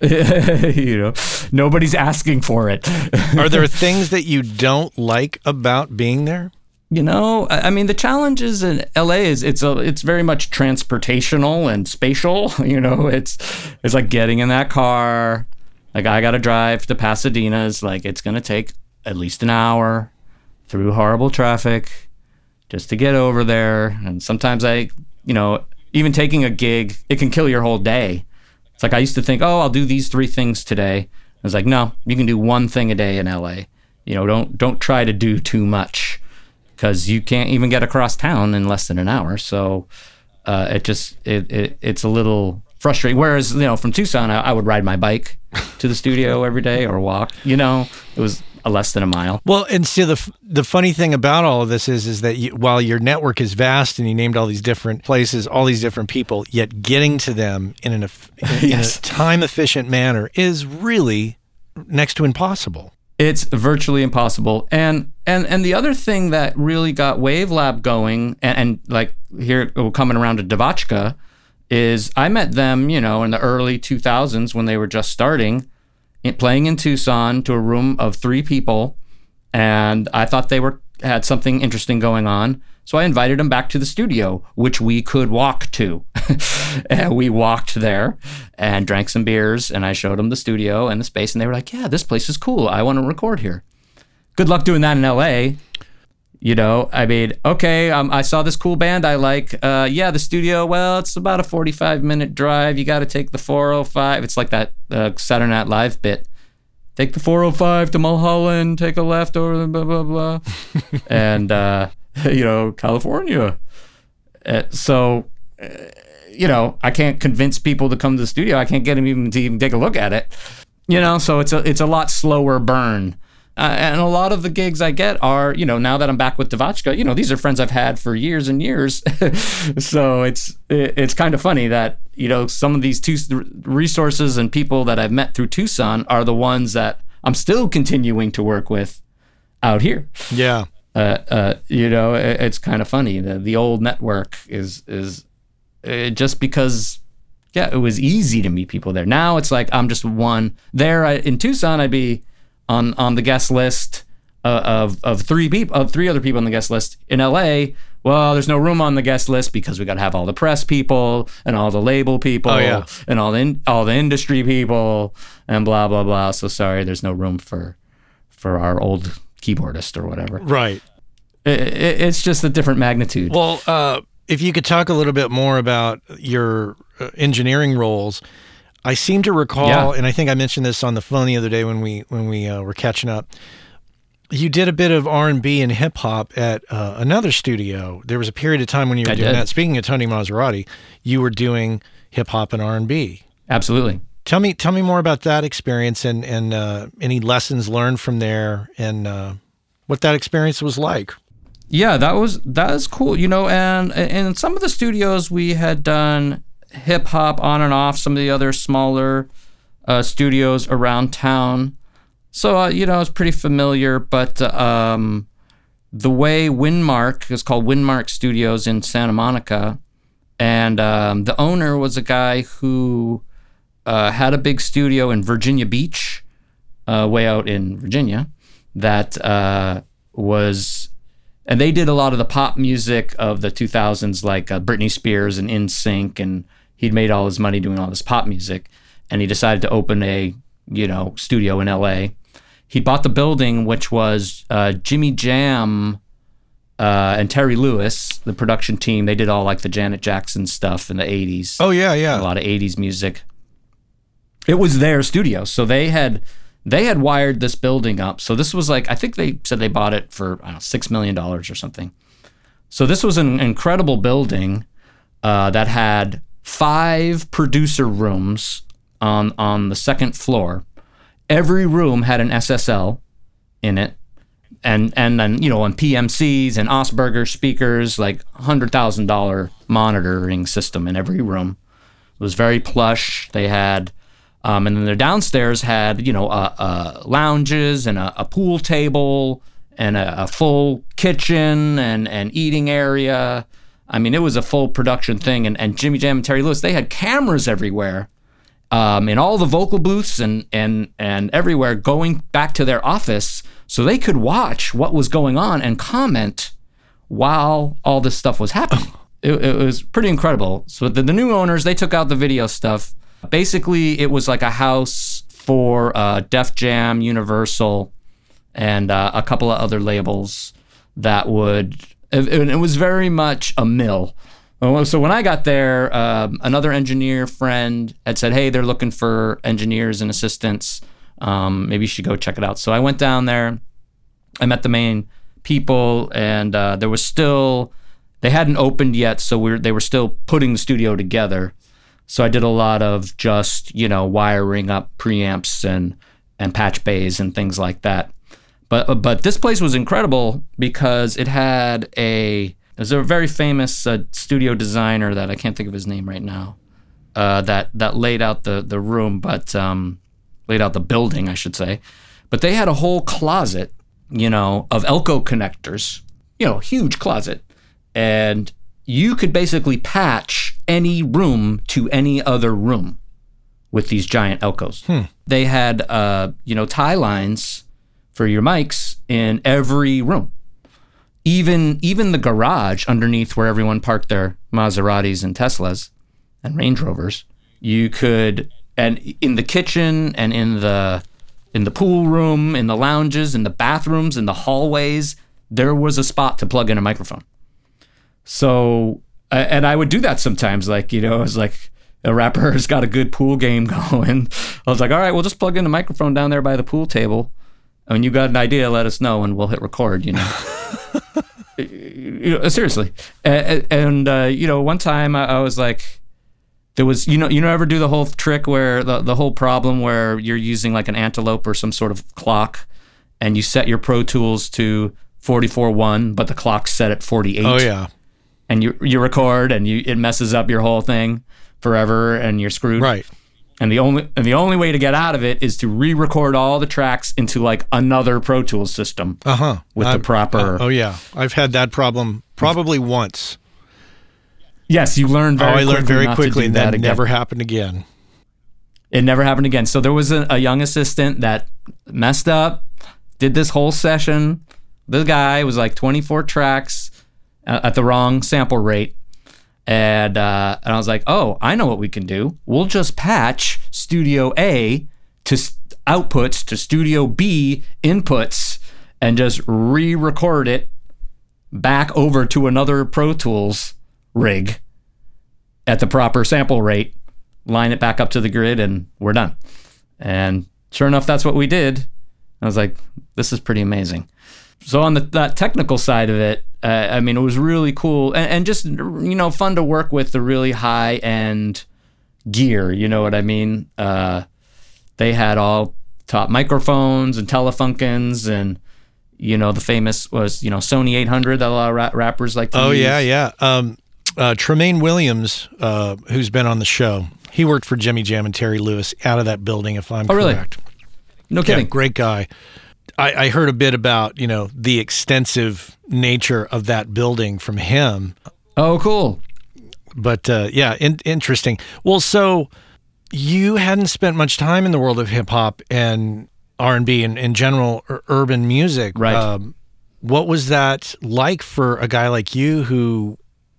[LAUGHS] you know, nobody's asking for it. [LAUGHS] Are there things that you don't like about being there? You know, I mean, the challenges in LA is it's a it's very much transportational and spatial. [LAUGHS] You know, it's it's like getting in that car. Like I got to drive to Pasadena's. Like it's gonna take at least an hour through horrible traffic just to get over there. And sometimes I, you know, even taking a gig, it can kill your whole day. It's like I used to think, oh, I'll do these three things today. I was like, no, you can do one thing a day in LA. You know, don't don't try to do too much because you can't even get across town in less than an hour. So uh, it just it, it it's a little frustrating. Whereas you know, from Tucson, I, I would ride my bike to the studio every day or walk. You know, it was a less than a mile. Well, and see the the funny thing about all of this is is that you, while your network is vast and you named all these different places, all these different people, yet getting to them in an in yes. a time efficient manner is really next to impossible. It's virtually impossible. And and and the other thing that really got Wavelab going, and, and like here oh, coming around to Devotchka, is I met them, you know, in the early 2000s when they were just starting playing in Tucson to a room of three people, and I thought they were had something interesting going on. So I invited them back to the studio, which we could walk to. [LAUGHS] and we walked there and drank some beers, and I showed them the studio and the space, and they were like, "Yeah, this place is cool. I want to record here." Good luck doing that in LA. You know, I mean, okay, um, I saw this cool band I like. Uh, yeah, the studio, well, it's about a 45 minute drive. You got to take the 405. It's like that uh, Saturday Night Live bit. Take the 405 to Mulholland, take a left over, the blah, blah, blah. [LAUGHS] and, uh, [LAUGHS] you know, California. Uh, so, uh, you know, I can't convince people to come to the studio. I can't get them even to even take a look at it. You know, so it's a it's a lot slower burn Uh, and a lot of the gigs I get are, you know, now that I'm back with Devotchka, you know, these are friends I've had for years and years. [LAUGHS] so it's it's kind of funny that you know some of these two resources and people that I've met through Tucson are the ones that I'm still continuing to work with out here. Yeah. Uh, uh, you know, it, it's kind of funny. The the old network is is uh, just because yeah, it was easy to meet people there. Now it's like I'm just one there I, in Tucson. I'd be on on the guest list uh, of of three people of three other people on the guest list in LA. Well, there's no room on the guest list because we got to have all the press people and all the label people oh, yeah. and all the in, all the industry people and blah blah blah. So sorry, there's no room for for our old keyboardist or whatever. Right. It, it, it's just a different magnitude. Well, uh, if you could talk a little bit more about your uh, engineering roles, I seem to recall, yeah. and I think I mentioned this on the phone the other day when we when we uh, were catching up. You did a bit of R and B and hip hop at uh, another studio. There was a period of time when you were I doing did. that. Speaking of Tony Maserati, you were doing hip hop and R and B. Absolutely. Tell me, tell me more about that experience and and uh, any lessons learned from there, and uh, what that experience was like. Yeah, that was that is cool. You know, and in some of the studios we had done hip hop on and off some of the other smaller uh, studios around town. So, uh, you know, it's pretty familiar, but um, the way Windmark is called Windmark Studios in Santa Monica. And um, the owner was a guy who uh, had a big studio in Virginia Beach, uh, way out in Virginia, that uh, was and they did a lot of the pop music of the 2000s like uh, Britney Spears and NSYNC and he'd made all his money doing all this pop music and he decided to open a you know studio in LA he bought the building which was uh, Jimmy Jam uh, and Terry Lewis the production team. They did all like the Janet Jackson stuff in the 80s oh yeah yeah. A lot of 80s music. It was their studio so they had they had wired this building up. So this was like i think they said they bought it for I don't know, six million dollars or something. So this was an incredible building uh, that had five producer rooms on on the second floor. Every room had an SSL in it, and and then you know on PMCs and Augspurger speakers, like hundred thousand dollar monitoring system in every room. It was very plush. They had. Um, and then the downstairs had, you know, uh, uh, lounges and a, a, pool table and a, a, full kitchen and an eating area I mean, it was a full production thing. And, and Jimmy Jam and Terry Lewis, they had cameras everywhere um, in all the vocal booths and, and, and everywhere going back to their office so they could watch what was going on and comment while all this stuff was happening. It, it was pretty incredible. So the, the, new owners, they took out the video stuff. Basically, it was like a house for uh, Def Jam, Universal, and uh, a couple of other labels that would it, it was very much a mill. So when I got there, um, another engineer friend had said, "Hey, they're looking for engineers and assistants. Um, maybe you should go check it out." So I went down there. I met the main people, and uh, there was still they hadn't opened yet, so we they were still putting the studio together. So I did a lot of just you know wiring up preamps and and patch bays and things like that. But but this place was incredible because it had a there's a very famous uh, studio designer that I can't think of his name right now. Uh, that that laid out the the room, but um, laid out the building, I should say. But they had a whole closet, you know, of Elco connectors, you know, huge closet, and you could basically patch any room to any other room with these giant Elcos. Hmm. They had, uh, you know, tie lines for your mics in every room. Even even the garage underneath where everyone parked their Maseratis and Teslas and Range Rovers, you could and in the kitchen and in the in the pool room, in the lounges, in the bathrooms, in the hallways, there was a spot to plug in a microphone. So and I would do that sometimes, like you know, [LAUGHS] it was like a rapper has got a good pool game [LAUGHS] going. I was like, all right, we'll just plug in the microphone down there by the pool table when you got an idea, let us know and we'll hit record. You know. [LAUGHS] you know seriously, and, and uh, you know, one time I, I, was like, there was you know you know ever do the whole trick where the the whole problem where you're using like an antelope or some sort of clock, and you set your Pro Tools to 44.1, but the clock's set at 48. Oh yeah. And you you record and you it messes up your whole thing forever and you're screwed. Right. And the only and the only way to get out of it is to re-record all the tracks into like another Pro Tools system Uh huh. with the proper. oh yeah. I've had that problem probably once. yes, you learn Oh, very. I learned very quickly, and that that never happened again. It never happened again. So there was a, a young assistant that messed up, did this whole session. The guy was like 24 tracks uh, at the wrong sample rate. And, uh, and I was like, oh, I know what we can do. We'll just patch Studio A to s- outputs to Studio B inputs and just re record it back over to another Pro Tools rig at the proper sample rate line it back up to the grid and we're done. And sure enough, that's what we did. I was like, this is pretty amazing. So on the that technical side of it, uh, I mean, it was really cool and, and just you know fun to work with the really high end gear. You know what I mean? Uh, they had all top microphones and Telefunkens and you know the famous was you know Sony 800 that a lot of ra- rappers like. To Oh use. yeah, yeah. Um, uh, Tremaine Williams, uh, who's been on the show, he worked for Jimmy Jam and Terry Lewis out of that building. If I'm Oh, really? correct. no Yeah, kidding. great guy. I, I heard a bit about you know the extensive nature of that building from him, Oh, cool. but uh, yeah, in, interesting. Well, so you hadn't spent much time in the world of hip hop and R and B and in general ur- urban music, Right. Um, what was that like for a guy like you who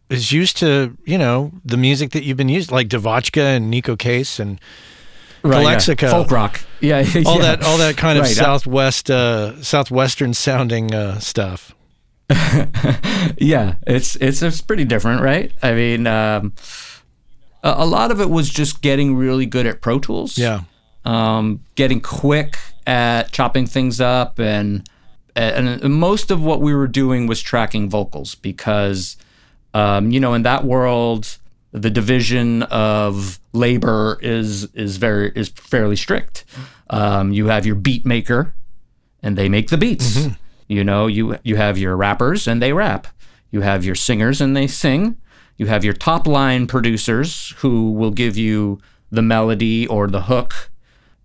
is used to you know the music that you've been used, like Devotchka and Neko Case and Right, yeah. Folk rock. [LAUGHS] Yeah, all that all that kind of Right, southwest uh, southwestern sounding uh, stuff. [LAUGHS] yeah, it's it's it's pretty different, right? I mean, um, a, a lot of it was just getting really good at Pro Tools. Yeah. um, getting quick at chopping things up, and and most of what we were doing was tracking vocals because, um, you know, in that world, the division of labor is is very is fairly strict. Um, you have your beat maker, and they make the beats. You know, you you have your rappers and they rap. You have your singers and they sing. You have your top line producers who will give you the melody or the hook.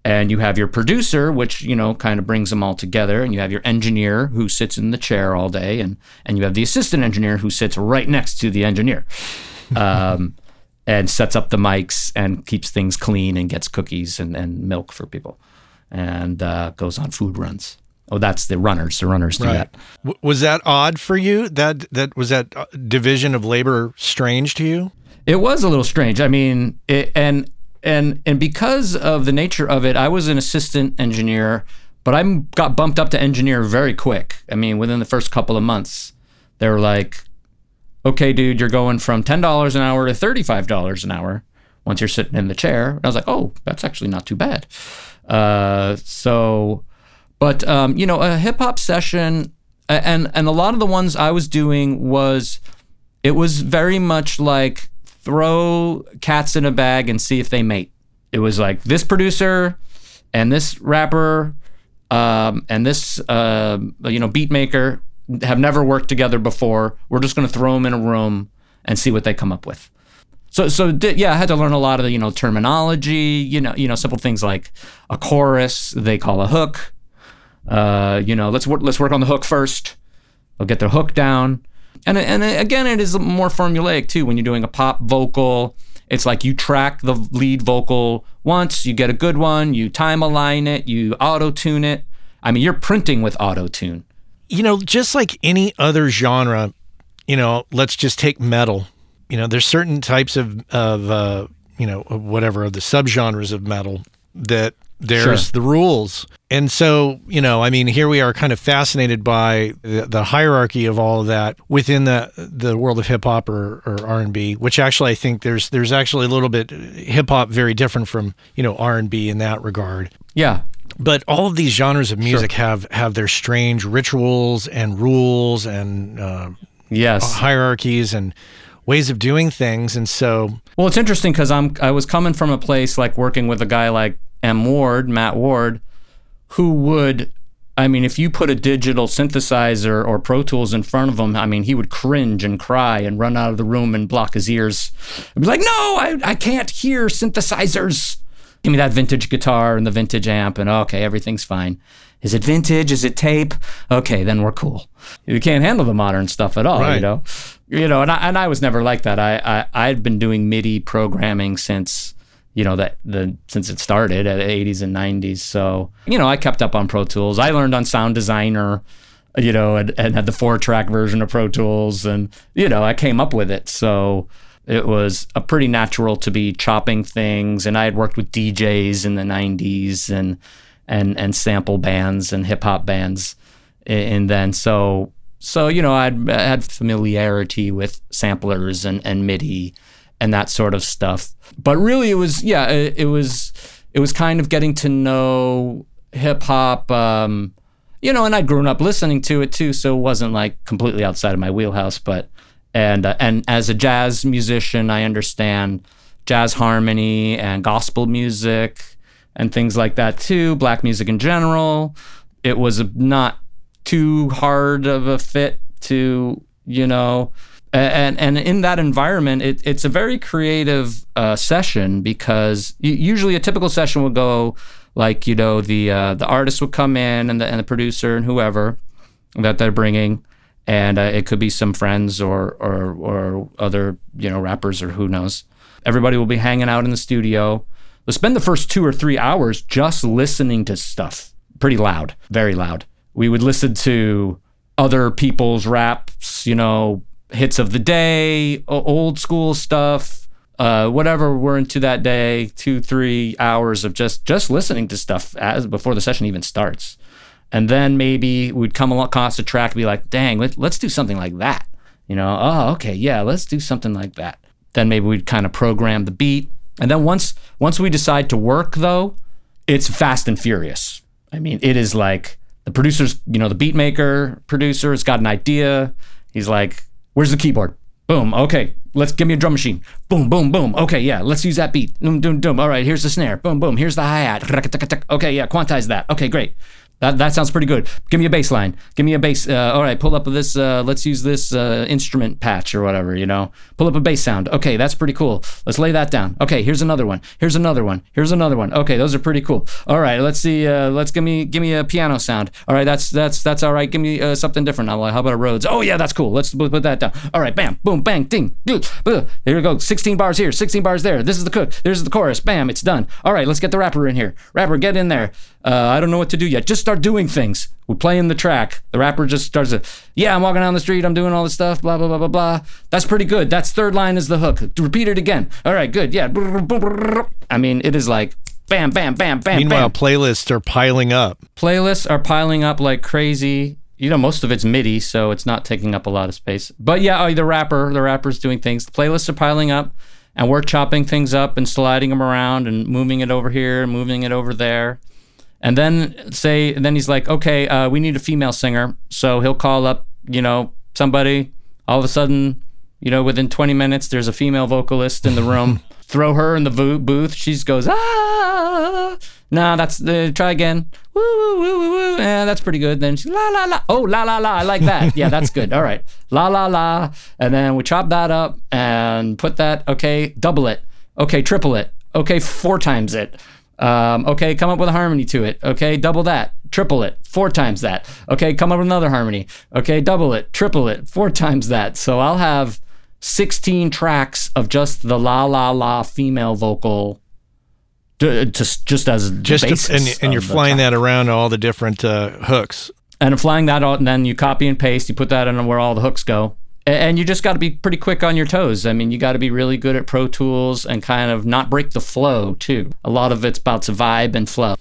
And you have your producer, which, you know, kind of brings them all together. And you have your engineer who sits in the chair all day. And, and you have the assistant engineer who sits right next to the engineer um, and sets up the mics and keeps things clean and gets cookies and, and milk for people and uh, goes on food runs. Oh, that's the runners. The runners do that. W- was that odd for you? That that was that uh, division of labor strange to you? It was a little strange. I mean, it, and and and because of the nature of it, I was an assistant engineer, but I got bumped up to engineer very quick. I mean, within the first couple of months, they were like, "Okay, dude, you're going from ten dollars an hour to thirty-five dollars an hour once you're sitting in the chair." And I was like, "Oh, that's actually not too bad." Uh, so, but um, you know, a hip hop session, and and a lot of the ones I was doing was it was very much like throw cats in a bag and see if they mate. It was like this producer and this rapper um, and this uh, you know beat maker have never worked together before. We're just going to throw them in a room and see what they come up with. So so yeah, I had to learn a lot of the you know terminology. You know you know simple things like a chorus they call a hook. Uh, you know let's work let's work on the hook first. They'll get their hook down. And, and again, it is more formulaic too. When you're doing a pop vocal, it's like you track the lead vocal once, you get a good one, you time align it, you auto tune it. I mean, you're printing with auto tune. You know, just like any other genre, you know, let's just take metal. You know, there's certain types of of uh, you know whatever of the subgenres of metal that there's Sure. the rules. And so, you know, I mean, here we are kind of fascinated by the, the hierarchy of all of that within the the world of hip hop or, or R and B, which actually I think there's there's actually a little bit hip hop very different from, you know, R and B in that regard. Yeah, But all of these genres of music have have their strange rituals and rules and uh, yes. hierarchies and ways of doing things. And so, Well, it's interesting because I'm I was coming from a place like working with a guy like M Ward, Matt Ward, who would I mean, if you put a digital synthesizer or Pro Tools in front of him, I mean, he would cringe and cry and run out of the room and block his ears. Be like, no, I, I can't hear synthesizers. Give me that vintage guitar and the vintage amp, and okay, everything's fine. Is it vintage? Is it tape? Okay, then we're cool. You can't handle the modern stuff at all, Right. you know. You know, and I, and I was never like that. I, I I'd been doing MIDI programming since you know that the since it started at the 80s and 90s. So you know, I kept up on Pro Tools. I learned on Sound Designer, you know, and, and had the four track version of Pro Tools, and you know, I came up with it. So it was a pretty natural to be chopping things, and I had worked with DJs in the 90s and and and sample bands and hip hop bands, and then so so you know I'd I had familiarity with samplers and and MIDI and that sort of stuff. But really, it was yeah, it, it was it was kind of getting to know hip hop. Um, you know, and I'd grown up listening to it too, so it wasn't like completely outside of my wheelhouse. But and uh, and as a jazz musician, I understand jazz harmony and gospel music and things like that too. Black music in general. It was not too hard of a fit to you know and and in that environment it, it's a very creative uh, session because usually a typical session would go like you know the uh, the artist would come in and the, and the producer and whoever that they're bringing and uh, it could be some friends or or or other you know rappers or who knows. Everybody will be hanging out in the studio. We'll spend the first two or three hours just listening to stuff. Pretty loud. Very loud. We would listen to other people's raps, you know, hits of the day, old school stuff, uh, whatever. We're into that day. Two, three hours of just just listening to stuff as before the session even starts, and then maybe we'd come along across a track and be like, "Dang, let, let's do something like that." You know, oh, okay, yeah, let's do something like that. Then maybe we'd kind of program the beat, and then once once we decide to work, though, it's fast and furious. I mean, it is like the producer's, you know, the beat maker producer has got an idea. He's like, "Where's the keyboard?" Boom. Okay, let's give me a drum machine. Boom, boom, boom. Okay, yeah, let's use that beat. Doom, doom, doom. All right, here's the snare. Boom, boom. Here's the hi hat. Okay, yeah, quantize that. Okay, great. That, that sounds pretty good. Give me a bass line. Give me a bass. Uh, all right, pull up this. Uh, let's use this uh, instrument patch or whatever. You know, pull up a bass sound. Okay, that's pretty cool. Let's lay that down. Okay, here's another one. Here's another one. Here's another one. Okay, those are pretty cool. All right, let's see. Uh, let's give me give me a piano sound. All right, that's that's that's all right. Give me uh, something different. I'm like, how about a Rhodes? Oh yeah, that's cool. Let's put that down. All right, bam, boom, bang, ding, doo, boo. Here we go. 16 bars here, 16 bars there. This is the cook. There's the chorus. Bam, it's done. All right, let's get the rapper in here. Rapper, get in there. Uh, I don't know what to do yet. Just start doing things. We play in the track. The rapper just starts to, yeah, I'm walking down the street. I'm doing all this stuff. Blah blah blah blah blah. That's pretty good. That's third line is the hook. Repeat it again. All right, good. Yeah. I mean, it is like bam, bam, bam, bam. Meanwhile, bam. playlists are piling up. Playlists are piling up like crazy. You know, most of it's MIDI, so it's not taking up a lot of space. But yeah, oh, the rapper, the rapper's doing things. The playlists are piling up, and we're chopping things up and sliding them around and moving it over here, and moving it over there. And then say, and then he's like, okay, uh, we need a female singer. So he'll call up, you know, somebody. All of a sudden, you know, within 20 minutes, there's a female vocalist in the room. [LAUGHS] Throw her in the vo- booth. She just goes, ah. Nah, that's the try again. Woo, woo, woo, woo, woo. Yeah, that's pretty good. Then she, la, la, la. Oh, la, la, la. I like that. [LAUGHS] Yeah, that's good. All right. La, la, la. And then we chop that up and put that, okay, double it. Okay, triple it. Okay, four times it. Um, okay, come up with a harmony to it. Okay, double that, triple it, four times that. Okay, come up with another harmony. Okay, double it, triple it, four times that. So I'll have 16 tracks of just the la la la female vocal, just just as Just and, and you're flying that around all the different uh, hooks. and flying that out, and then you copy and paste. You put that in where all the hooks go, and you just got to be pretty quick on your toes. I mean, you got to be really good at Pro Tools and kind of not break the flow too. A lot of it's about the vibe and flow.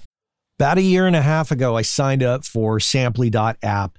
About a year and a half ago, I signed up for Samply.app,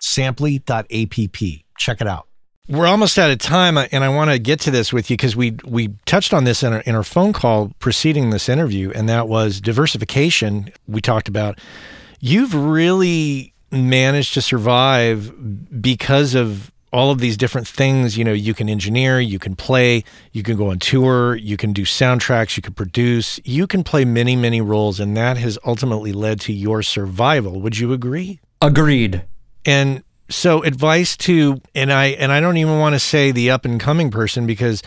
Samply.app. Check it out. We're almost out of time, uh, and I want to get to this with you because we we touched on this in our, in our phone call preceding this interview, and that was diversification. We talked about. You've really managed to survive because of all of these different things. You know, you can engineer, you can play, you can go on tour, you can do soundtracks, you can produce, you can play many, many roles, and that has ultimately led to your survival. Would you agree? Agreed. And so advice to and I and I don't even want to say the up and coming person because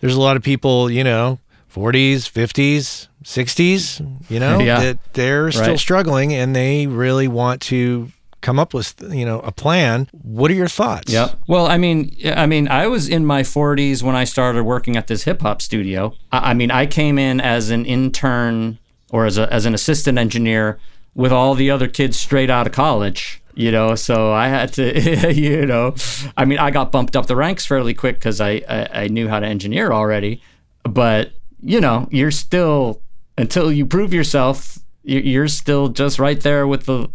there's a lot of people, you know, 40s, 50s, 60s, you know, Yeah. that they're still Right. struggling and they really want to come up with, you know, a plan. What are your thoughts? Yep. Well, I mean, I mean, I was in my 40s when I started working at this hip hop studio. I, I mean, I came in as an intern or as a, as an assistant engineer with all the other kids straight out of college. You know, so I had to, [LAUGHS] you know, I mean, I got bumped up the ranks fairly quick because I, I I knew how to engineer already. But you know, you're still until you prove yourself, you- you're still just right there with the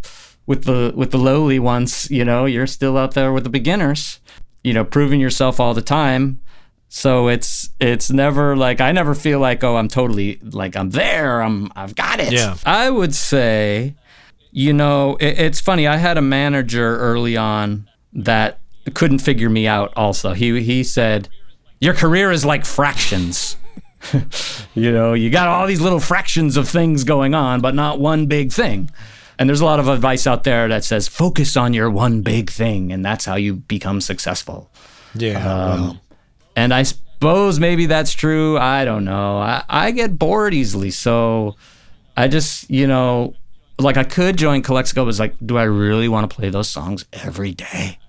with the with the lowly ones. You know, you're still out there with the beginners. You know, proving yourself all the time. So it's it's never like I never feel like oh I'm totally like I'm there I'm I've got it. Yeah. I would say, you know, it, it's funny. I had a manager early on that couldn't figure me out. Also, he he said, "Your career is like fractions." [LAUGHS] you know, you got all these little fractions of things going on, but not one big thing. And there's a lot of advice out there that says focus on your one big thing, and that's how you become successful. Yeah. Um, well, And I suppose maybe that's true. I don't know. I, I get bored easily. So I just, you know, like I could join Calexico, but it's like, do I really want to play those songs every day?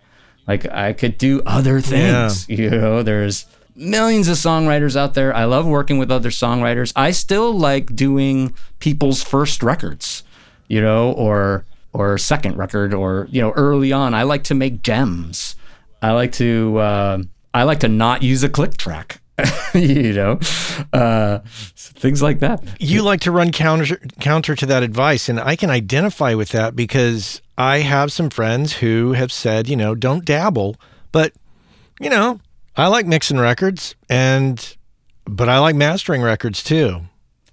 Like I could do other things. Yeah. [LAUGHS] You know, there's millions of songwriters out there. I love working with other songwriters. I still like doing people's first records, you know, or or second record or you know early on. I like to make gems. I like to uh, I like to not use a click track. [LAUGHS] you know, uh, things like that. you like to run counter counter to that advice and i can identify with that because i have some friends who have said you know don't dabble but you know i like mixing records and but i like mastering records too.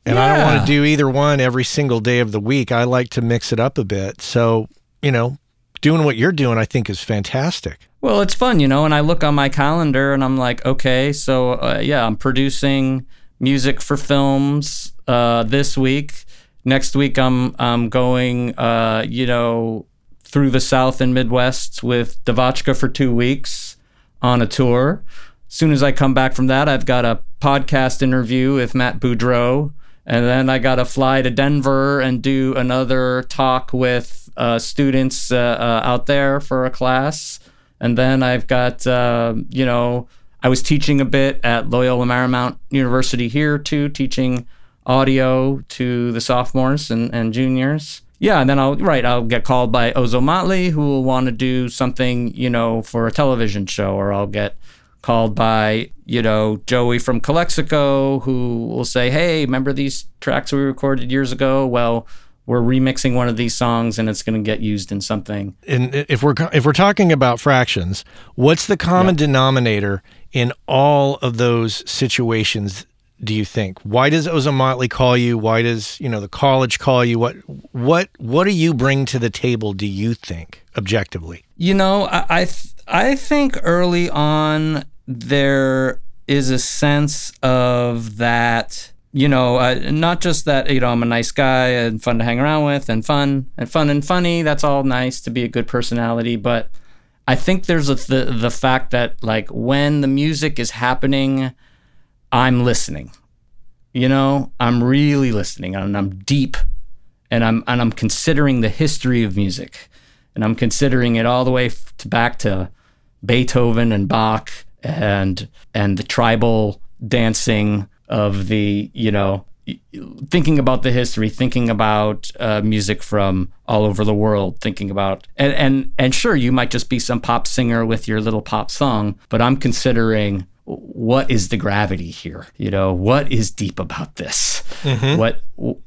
And i don't want to do either one every single day of the week. I like to mix it up a bit. So you know doing what you're doing i think is fantastic Well, it's fun, you know, and I look on my calendar and I'm like, okay, so uh, yeah, I'm producing music for films uh, this week. Next week, I'm I'm going, uh, you know, through the South and Midwest with Devotchka for two weeks on a tour. As soon as I come back from that, I've got a podcast interview with Matt Boudreau. And then I got to fly to Denver and do another talk with uh, students uh, uh, out there for a class. And then I've got, uh, you know, I was teaching a bit at Loyola Marymount University here too, teaching audio to the sophomores and, and juniors. Yeah, and then I'll right, I'll get called by Ozomatli, who will want to do something, you know, for a television show, or I'll get called by, you know, Joey from Calexico, who will say, Hey, remember these tracks we recorded years ago? Well, we're remixing one of these songs and it's gonna get used in something. and if we're if we're talking about fractions, what's the common denominator in all of those situations? Do you think? Why does Ozomatli call you? Why does you know the college call you? What what what do you bring to the table? Do you think objectively? You know, I I, th- I think early on there is a sense of that. You know, uh, not just that you know I'm a nice guy and fun to hang around with and fun and fun and funny. That's all nice to be a good personality, but I think there's a, the the fact that like when the music is happening, I'm listening. You know, I'm really listening and I'm deep and I'm and I'm considering the history of music. And I'm considering it all the way to back to Beethoven and Bach and and the tribal dancing of the, you know, thinking about the history, thinking about uh, music from all over the world, thinking about and, and and sure you might just be some pop singer with your little pop song, but I'm considering what is the gravity here? You know, what is deep about this? Mm-hmm. What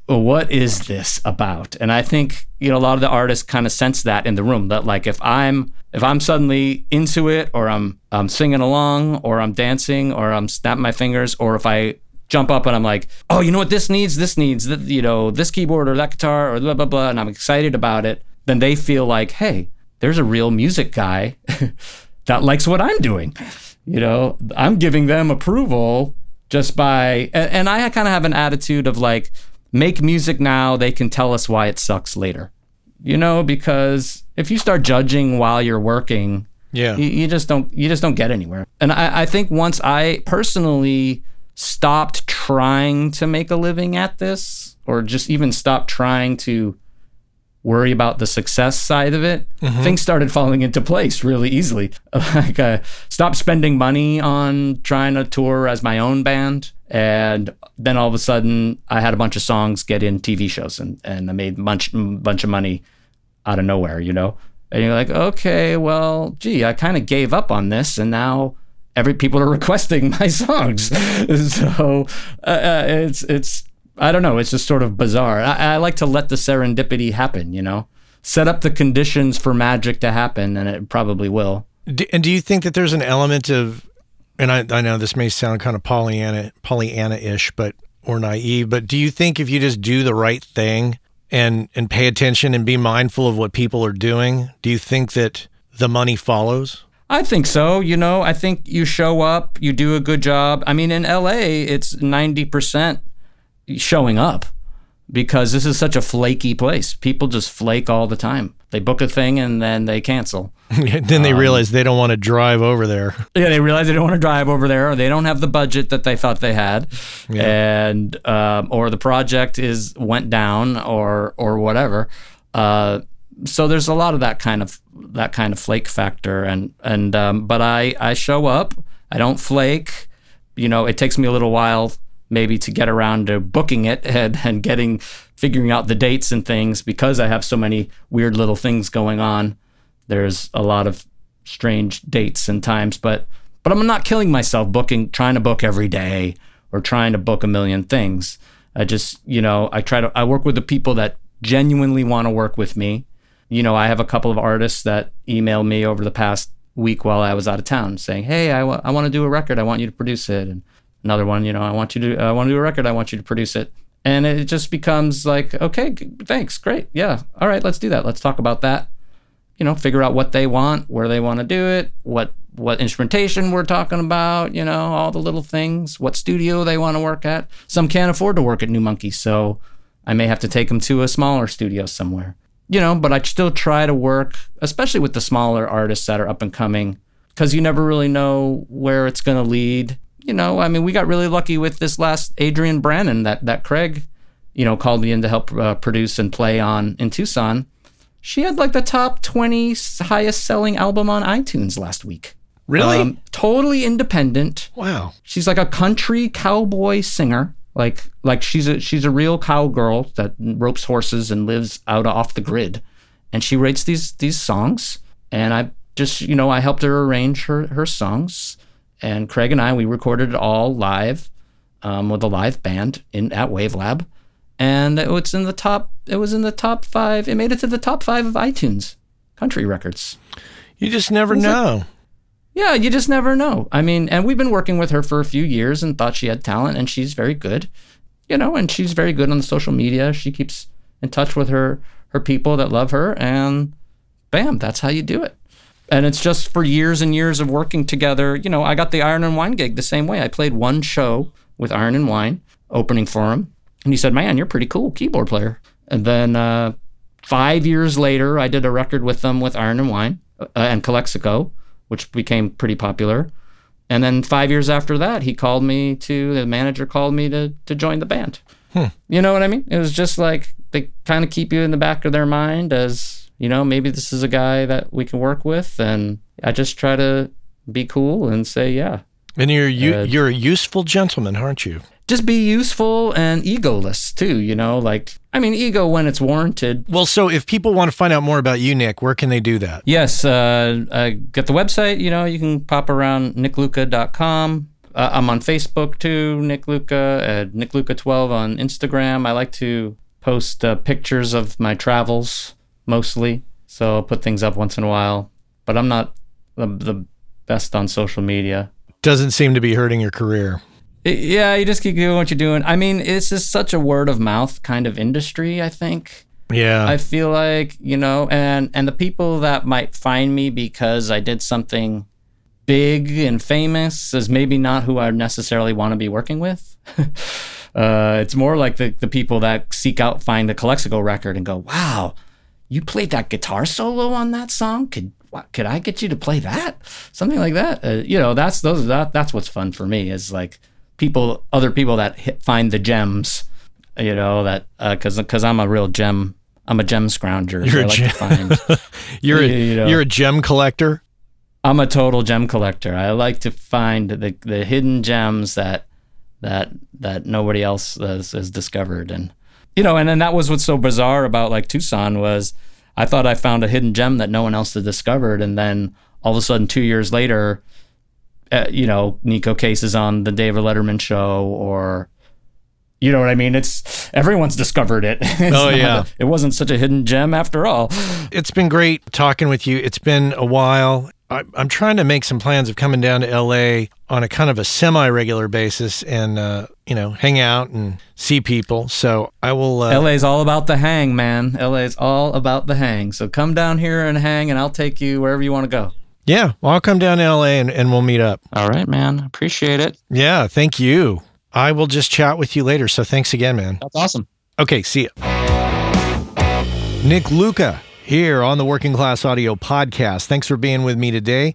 what is this about? And I think you know a lot of the artists kind of sense that in the room that like if I'm if I'm suddenly into it or I'm I'm singing along or I'm dancing or I'm snapping my fingers or if I jump up and I'm like, oh, you know what this needs? This needs, you know, this keyboard or that guitar or blah, blah, blah. And I'm excited about it. Then they feel like, hey, there's a real music guy [LAUGHS] that likes what I'm doing. You know, I'm giving them approval just by, and, and I kind of have an attitude of like, make music now, they can tell us why it sucks later. You know, because if you start judging while you're working, yeah, you, you just don't you just don't get anywhere. And I, I think once I personally stopped trying to make a living at this or just even stopped trying to worry about the success side of it, mm-hmm. things started falling into place really easily. [LAUGHS] like, uh, stopped spending money on trying to tour as my own band. And then all of a sudden, I had a bunch of songs get in TV shows and, and I made a bunch, bunch of money out of nowhere, you know? And you're like, okay, well, gee, I kind of gave up on this. And now every people are [LAUGHS] requesting my songs. [LAUGHS] so uh, uh, it's it's I don't know. It's just sort of bizarre. I, I, like to let the serendipity happen. You know, set up the conditions for magic to happen, and it probably will. Do, and do you think that there's an element of, and I, I know this may sound kind of Pollyanna Pollyanna-ish, but or naive, but do you think if you just do the right thing and and pay attention and be mindful of what people are doing, do you think that the money follows? I think so. You know, I think you show up, you do a good job. I mean, in LA, it's 90% showing up because this is such a flaky place. People just flake all the time. They book a thing and then they cancel. [LAUGHS] then they um, realize they don't want to drive over there. [LAUGHS] Yeah, they realize they don't want to drive over there, or they don't have the budget that they thought they had, yeah. and um, or the project is went down, or or whatever. Uh, so there's a lot of that kind of that kind of flake factor. And and um, but I I show up. I don't flake. You know it takes me a little while maybe to get around to booking it [LAUGHS] and, and getting figuring out the dates and things because I have so many weird little things going on. There's a lot of strange dates and times but but I'm not killing myself booking trying to book every day or trying to book a million things. I just you know I try to I work with the people that genuinely want to work with me you know, I have a couple of artists that emailed me over the past week while I was out of town saying, "Hey, I, w- I want to do a record. I want you to produce it." And another one, you know, I want you to I want to do a record. I want you to produce it. And it just becomes like, okay, thanks, great, yeah, all right, let's do that. Let's talk about that. You know, figure out what they want, where they want to do it, what what instrumentation we're talking about, you know, all the little things, what studio they want to work at. Some can't afford to work at New Monkey, so I may have to take them to a smaller studio somewhere you know, but I still try to work, especially with the smaller artists that are up and coming, because you never really know where it's going to lead. You know, I mean, we got really lucky with this last Adrian Brannon that that Craig, you know, called me in to help uh, produce and play on in Tucson. She had like the top 20 highest selling album on iTunes last week. Really? Um, totally independent. Wow. She's like a country cowboy singer. Like like she's a she's a real cowgirl that ropes horses and lives out off the grid, and she writes these these songs. And I just you know I helped her arrange her her songs, and Craig and I we recorded it all live, um, with a live band in at Wavelab, and it was in the top. It was in the top five. It made it to the top five of iTunes country records. You just never know. Like, yeah, you just never know. I mean, and we've been working with her for a few years and thought she had talent, and she's very good, you know, and she's very good on the social media. She keeps in touch with her her people that love her, and bam, that's how you do it. And it's just for years and years of working together. You know, I got the Iron and Wine gig the same way. I played one show with Iron and Wine opening for him, and he said, "Man, you're pretty cool keyboard player." And then uh, five years later, I did a record with them with Iron and Wine uh, and Calexico which became pretty popular. And then five years after that, he called me to the manager called me to to join the band. You know what I mean? It was just like they kind of keep you in the back of their mind as you know maybe this is a guy that we can work with, and I just try to be cool and say yeah. And you're you, Uh, you're a useful gentleman, aren't you? Just be useful and egoless too. You know, like I mean, ego when it's warranted. Well, so if people want to find out more about you, Nick, where can they do that? Yes, uh, uh, get the website. You know, you can pop around nickluca.com. Uh, I'm on Facebook too, Nick Luca, at Nick Luca 12 on Instagram. I like to post uh, pictures of my travels mostly, so I'll put things up once in a while. But I'm not the, the best on social media. Doesn't seem to be hurting your career. Yeah, you just keep doing what you're doing. I mean, it's just such a word of mouth kind of industry. I think. Yeah. I feel like you know, and and the people that might find me because I did something big and famous is maybe not who I necessarily want to be working with. [LAUGHS] uh, it's more like the the people that seek out find the Calexico record and go, "Wow, you played that guitar solo on that song? Could what, could I get you to play that? Something like that? Uh, you know, that's those that that's what's fun for me is like people, other people that hit, find the gems. You know that uh, because because I'm a real gem. I'm a gem scrounger. You're a like gem- find. [LAUGHS] you're a, you know. you're a gem collector. I'm a total gem collector. I like to find the the hidden gems that that that nobody else has, has discovered, and you know, and then that was what's so bizarre about like Tucson was I thought I found a hidden gem that no one else had discovered, and then all of a sudden, two years later, uh, you know, Neko Case is on the David Letterman show, or you know what I mean? It's everyone's discovered it. [LAUGHS] It's Oh, yeah. a- it wasn't such a hidden gem after all. It's been great talking with you. It's been a while. I, I'm trying to make some plans of coming down to LA on a kind of a semi regular basis and, uh, you know, hang out and see people. So I will. Uh, LA's all about the hang, man. LA's all about the hang. So come down here and hang, and I'll take you wherever you want to go. Yeah, well, I'll come down to LA and, and we'll meet up. All right, man. Appreciate it. Yeah, thank you. I will just chat with you later. So thanks again, man. That's awesome. Okay, see ya. Nick Luca here on the Working Class Audio Podcast. Thanks for being with me today.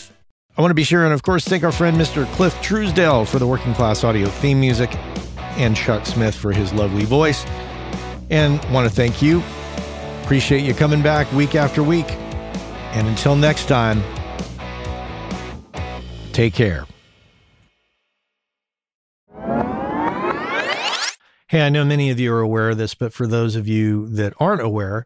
I want to be sure and, of course, thank our friend Mr. Cliff Truesdale for the Working Class Audio theme music and Chuck Smith for his lovely voice. And want to thank you. Appreciate you coming back week after week. And until next time, take care. Hey, I know many of you are aware of this, but for those of you that aren't aware,